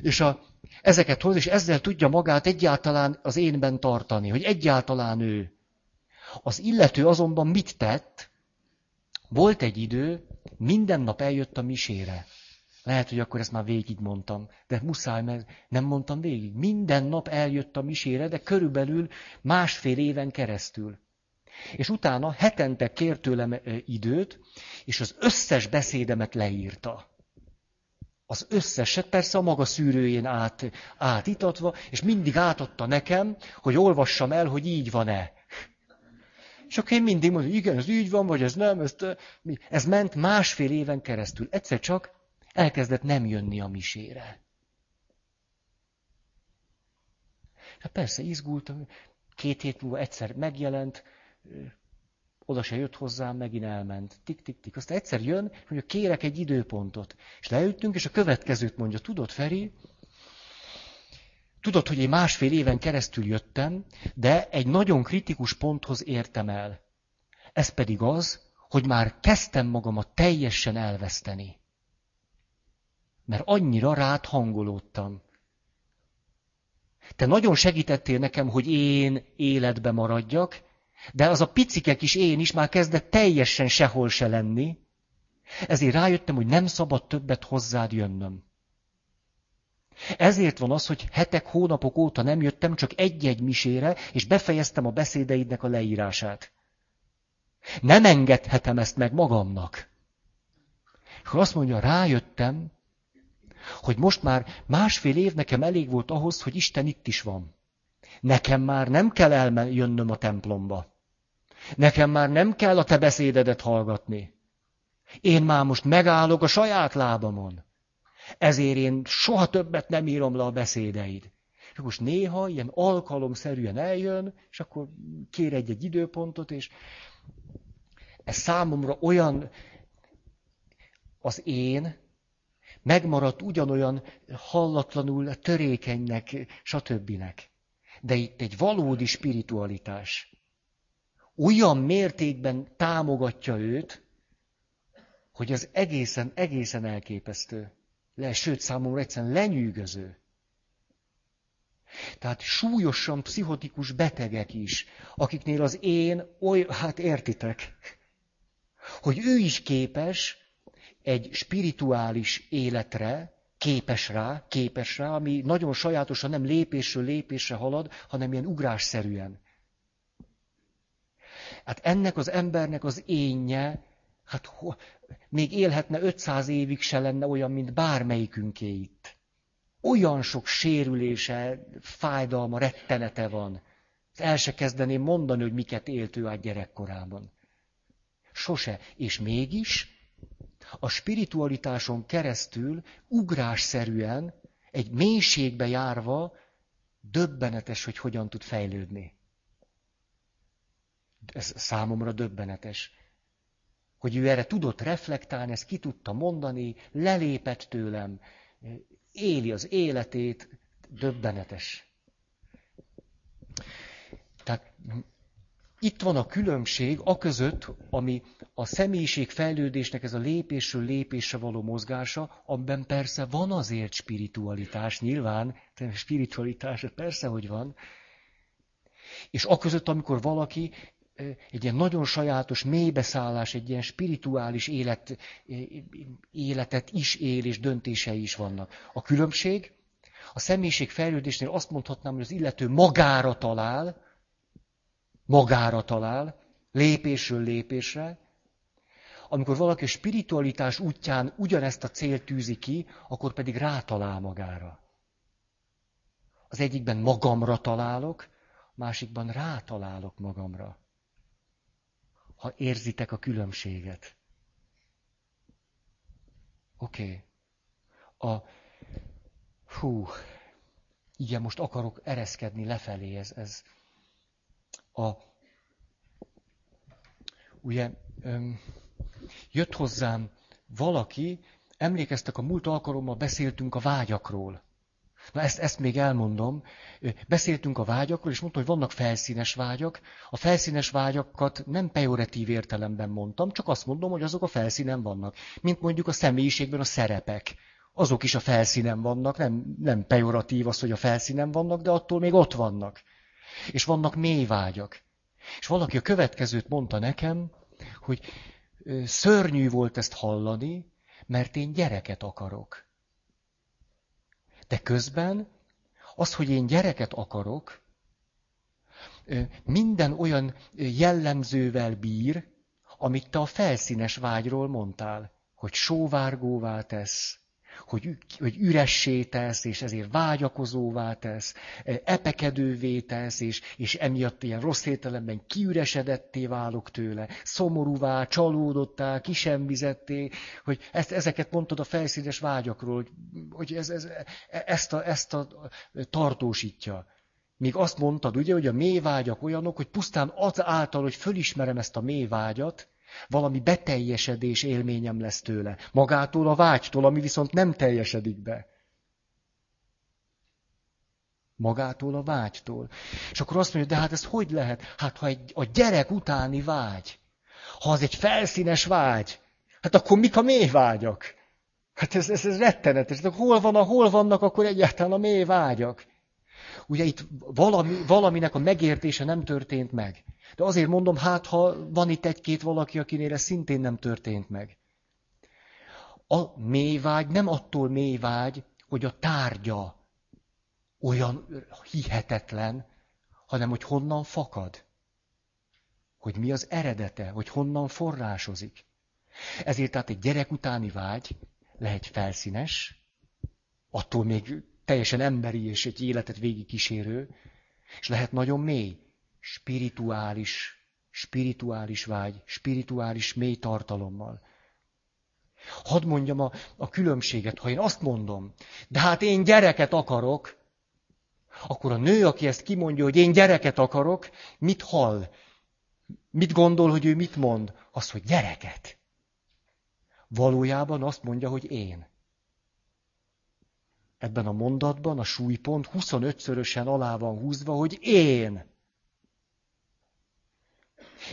És a, ezeket hoz, és ezzel tudja magát egyáltalán az énben tartani, hogy egyáltalán ő. Az illető azonban mit tett? Volt egy idő, minden nap eljött a misére. Lehet, hogy akkor ezt már végig mondtam, de muszáj, mert nem mondtam végig. Minden nap eljött a misére, de körülbelül másfél éven keresztül. És utána hetente kért tőlem időt, és az összes beszédemet leírta. Az összeset persze a maga szűrőjén át, átitatva, és mindig átadta nekem, hogy olvassam el, hogy így van-e. És akkor én mindig mondom, hogy igen, ez így van, vagy ez nem, ez, ez ment másfél éven keresztül. Egyszer csak elkezdett nem jönni a misére. Hát persze izgultam, két hét múlva egyszer megjelent, oda se jött hozzám, megint elment. Tik-tik-tik. Aztán egyszer jön, hogy kérek egy időpontot. És leültünk, és a következőt mondja, tudod, Feri, tudod, hogy én másfél éven keresztül jöttem, de egy nagyon kritikus ponthoz értem el. Ez pedig az, hogy már kezdtem magamat teljesen elveszteni. Mert annyira rád hangolódtam. Te nagyon segítettél nekem, hogy én életbe maradjak, de az a picike kis én is már kezdett teljesen sehol se lenni. Ezért rájöttem, hogy nem szabad többet hozzád jönnöm. Ezért van az, hogy hetek, hónapok óta nem jöttem csak egy-egy misére, és befejeztem a beszédeidnek a leírását. Nem engedhetem ezt meg magamnak. És azt mondja, rájöttem, hogy most már másfél év nekem elég volt ahhoz, hogy Isten itt is van. Nekem már nem kell eljönnöm a templomba. Nekem már nem kell a te beszédedet hallgatni. Én már most megállok a saját lábamon. Ezért én soha többet nem írom le a beszédeid. És most néha ilyen alkalomszerűen eljön, és akkor kér egy-egy időpontot, és ez számomra olyan az én, megmaradt ugyanolyan hallatlanul törékenynek, stb. De itt egy valódi spiritualitás olyan mértékben támogatja őt, hogy az egészen, egészen elképesztő. Le, sőt, számomra egyszerűen lenyűgöző. Tehát súlyosan pszichotikus betegek is, akiknél az én oly, hát értitek, hogy ő is képes egy spirituális életre, képes rá, képes rá, ami nagyon sajátosan nem lépésről lépésre halad, hanem ilyen ugrásszerűen. Hát ennek az embernek az énje, hát ho, még élhetne 500 évig se lenne olyan, mint bármelyikünké itt. Olyan sok sérülése, fájdalma, rettenete van. El se kezdeném mondani, hogy miket élt ő át gyerekkorában. Sose. És mégis a spiritualitáson keresztül ugrásszerűen, egy mélységbe járva, döbbenetes, hogy hogyan tud fejlődni. Ez számomra döbbenetes. Hogy ő erre tudott reflektálni, ezt ki tudta mondani, lelépett tőlem, éli az életét, döbbenetes. Tehát itt van a különbség a között, ami a személyiség fejlődésnek ez a lépésről lépésre való mozgása, amiben persze van azért spiritualitás, nyilván, spiritualitás, persze, hogy van, és a között, amikor valaki egy ilyen nagyon sajátos mélybeszállás, egy ilyen spirituális élet, életet is él, és döntései is vannak. A különbség, a személyiség fejlődésnél azt mondhatnám, hogy az illető magára talál, magára talál, lépésről lépésre, amikor valaki spiritualitás útján ugyanezt a célt tűzi ki, akkor pedig rátalál magára. Az egyikben magamra találok, másikban rátalálok magamra. Ha érzitek a különbséget. Oké. Okay. A... Hú. Igen, most akarok ereszkedni lefelé. Ez, ez, a, ugye jött hozzám valaki, emlékeztek, a múlt alkalommal beszéltünk a vágyakról. Na ezt, ezt még elmondom. Beszéltünk a vágyakról, és mondtam, hogy vannak felszínes vágyak. A felszínes vágyakat nem pejoratív értelemben mondtam, csak azt mondom, hogy azok a felszínen vannak. Mint mondjuk a személyiségben a szerepek. Azok is a felszínen vannak, nem, nem pejoratív az, hogy a felszínen vannak, de attól még ott vannak. És vannak mély vágyak. És valaki a következőt mondta nekem, hogy szörnyű volt ezt hallani, mert én gyereket akarok. De közben az, hogy én gyereket akarok, minden olyan jellemzővel bír, amit te a felszínes vágyról mondtál, hogy sóvárgóvá tesz, hogy, hogy üressé tesz, és ezért vágyakozóvá tesz, epekedővé tesz, és, és emiatt ilyen rossz értelemben kiüresedetté válok tőle, szomorúvá, csalódottá, kisemvizetté, hogy ezt, ezeket mondtad a felszínes vágyakról, hogy, hogy ez, ez, ezt, a, ezt a tartósítja. Míg azt mondtad, ugye, hogy a mély vágyak olyanok, hogy pusztán az által, hogy fölismerem ezt a mély vágyat, valami beteljesedés élményem lesz tőle. Magától a vágytól, ami viszont nem teljesedik be. Magától a vágytól. És akkor azt mondja, de hát ez hogy lehet? Hát ha egy, a gyerek utáni vágy, ha az egy felszínes vágy, hát akkor mik a mély vágyak? Hát ez, ez, ez rettenetes. De hol, van a, hol vannak akkor egyáltalán a mély vágyak? Ugye itt valami, valaminek a megértése nem történt meg. De azért mondom, hát ha van itt egy-két valaki, akinél ez szintén nem történt meg. A mélyvágy nem attól mélyvágy, hogy a tárgya olyan hihetetlen, hanem hogy honnan fakad. Hogy mi az eredete, hogy honnan forrásozik. Ezért tehát egy gyerek utáni vágy lehet felszínes, attól még teljesen emberi és egy életet végigkísérő, és lehet nagyon mély, spirituális, spirituális vágy, spirituális mély tartalommal. Hadd mondjam a, a különbséget, ha én azt mondom, de hát én gyereket akarok, akkor a nő, aki ezt kimondja, hogy én gyereket akarok, mit hall? Mit gondol, hogy ő mit mond? Azt, hogy gyereket. Valójában azt mondja, hogy én ebben a mondatban a súlypont 25-szörösen alá van húzva, hogy én.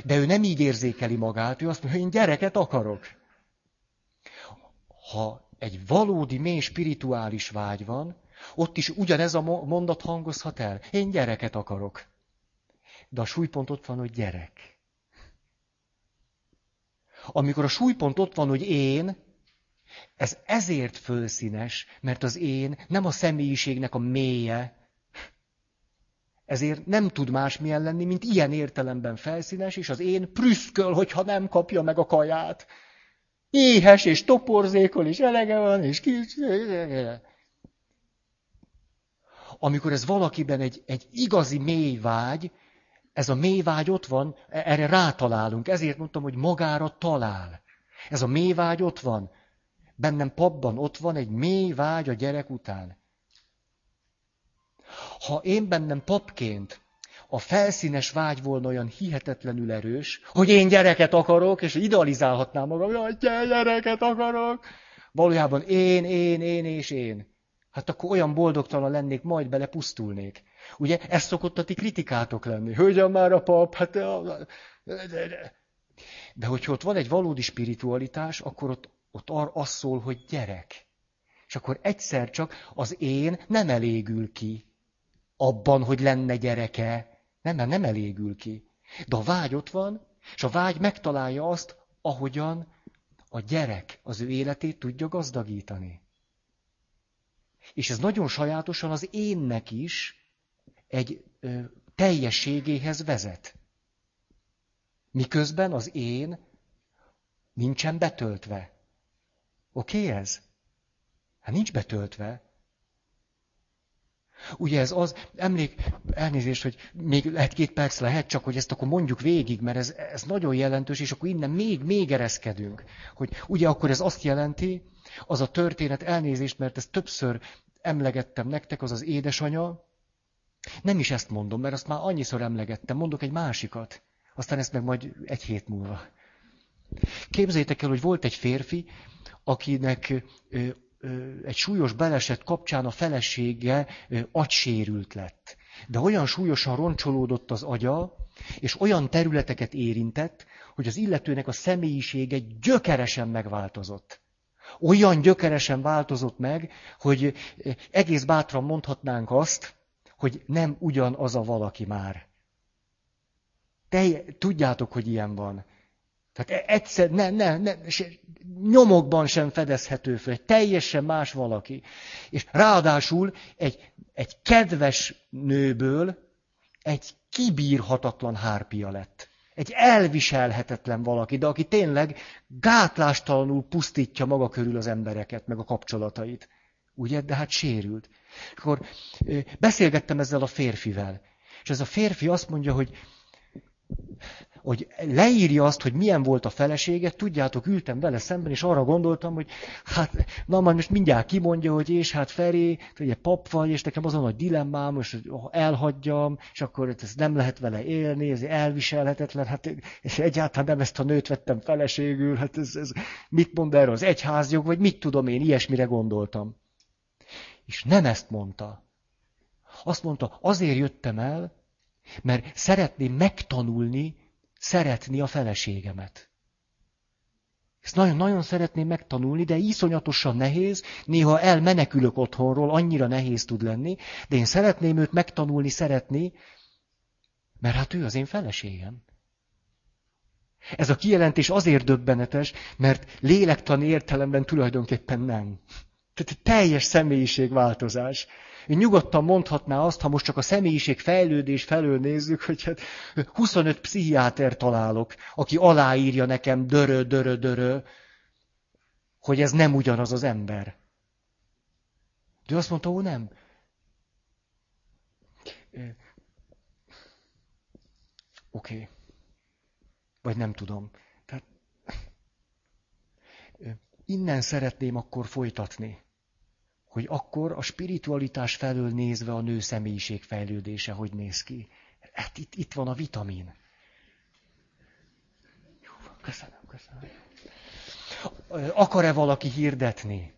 De ő nem így érzékeli magát, ő azt mondja, hogy én gyereket akarok. Ha egy valódi, mély spirituális vágy van, ott is ugyanez a mondat hangozhat el. Én gyereket akarok. De a súlypont ott van, hogy gyerek. Amikor a súlypont ott van, hogy én, ez ezért fölszínes, mert az én nem a személyiségnek a mélye, ezért nem tud másmilyen lenni, mint ilyen értelemben felszínes, és az én prüszköl, hogyha nem kapja meg a kaját. Éhes és toporzékol, és elege van, és kis... Amikor ez valakiben egy, egy igazi mély vágy, Ez a mély vágy ott van, erre rátalálunk. Ezért mondtam, hogy magára talál. Ez a mély vágy ott van. Bennem papban ott van egy mély vágy a gyerek után. Ha én bennem papként a felszínes vágy volna olyan hihetetlenül erős, hogy én gyereket akarok, és idealizálhatnám magam, hogy gyereket akarok. Valójában én, én, én és én. Hát akkor olyan boldogtalan lennék, majd bele pusztulnék. Ugye, ez szokott a ti kritikátok lenni. Hölgyem már a pap, hát... De hogyha ott van egy valódi spiritualitás, akkor ott, ott ar, az szól, hogy gyerek. És akkor egyszer csak az én nem elégül ki abban, hogy lenne gyereke. Nem, mert nem elégül ki. De a vágy ott van, és a vágy megtalálja azt, ahogyan a gyerek az ő életét tudja gazdagítani. És ez nagyon sajátosan az énnek is egy ö, teljességéhez vezet. Miközben az én nincsen betöltve. Oké okay ez? Hát nincs betöltve. Ugye ez az, emlék, elnézést, hogy még lehet két perc lehet, csak hogy ezt akkor mondjuk végig, mert ez, ez nagyon jelentős, és akkor innen még, még ereszkedünk. Hogy ugye akkor ez azt jelenti, az a történet, elnézést, mert ezt többször emlegettem nektek, az az édesanya, nem is ezt mondom, mert azt már annyiszor emlegettem, mondok egy másikat, aztán ezt meg majd egy hét múlva. Képzeljétek el, hogy volt egy férfi, akinek egy súlyos beleset kapcsán a felesége agysérült lett. De olyan súlyosan roncsolódott az agya, és olyan területeket érintett, hogy az illetőnek a személyisége gyökeresen megváltozott. Olyan gyökeresen változott meg, hogy egész bátran mondhatnánk azt, hogy nem ugyanaz a valaki már. Te, tudjátok, hogy ilyen van. Tehát e- egyszer, ne, ne, ne, nyomokban sem fedezhető fel, egy teljesen más valaki. És ráadásul egy, egy kedves nőből egy kibírhatatlan hárpia lett. Egy elviselhetetlen valaki, de aki tényleg gátlástalanul pusztítja maga körül az embereket, meg a kapcsolatait. Ugye? De hát sérült. Akkor beszélgettem ezzel a férfivel. És ez a férfi azt mondja, hogy hogy leírja azt, hogy milyen volt a felesége, tudjátok, ültem vele szemben, és arra gondoltam, hogy hát, na majd most mindjárt kimondja, hogy és hát Feri, ugye pap vagy, és nekem azon a dilemmám, most elhagyjam, és akkor ez nem lehet vele élni, ez elviselhetetlen, hát és egyáltalán nem ezt a nőt vettem feleségül, hát ez, ez mit mond erről az egyházjog, vagy mit tudom én, ilyesmire gondoltam. És nem ezt mondta. Azt mondta, azért jöttem el, mert szeretném megtanulni, szeretni a feleségemet. Ezt nagyon-nagyon szeretném megtanulni, de iszonyatosan nehéz, néha elmenekülök otthonról, annyira nehéz tud lenni, de én szeretném őt megtanulni, szeretni, mert hát ő az én feleségem. Ez a kijelentés azért döbbenetes, mert lélektani értelemben tulajdonképpen nem. Tehát teljes személyiségváltozás. Én nyugodtan mondhatná azt, ha most csak a személyiség fejlődés felől nézzük, hogy hát 25 pszichiáter találok, aki aláírja nekem dörö, dörö, dörö, hogy ez nem ugyanaz az ember. De azt mondta, ó nem. Oké. Okay. Vagy nem tudom. Tehát innen szeretném akkor folytatni hogy akkor a spiritualitás felől nézve a nő személyiség fejlődése hogy néz ki. Hát itt, itt van a vitamin. Jó, köszönöm, köszönöm. Akar-e valaki hirdetni?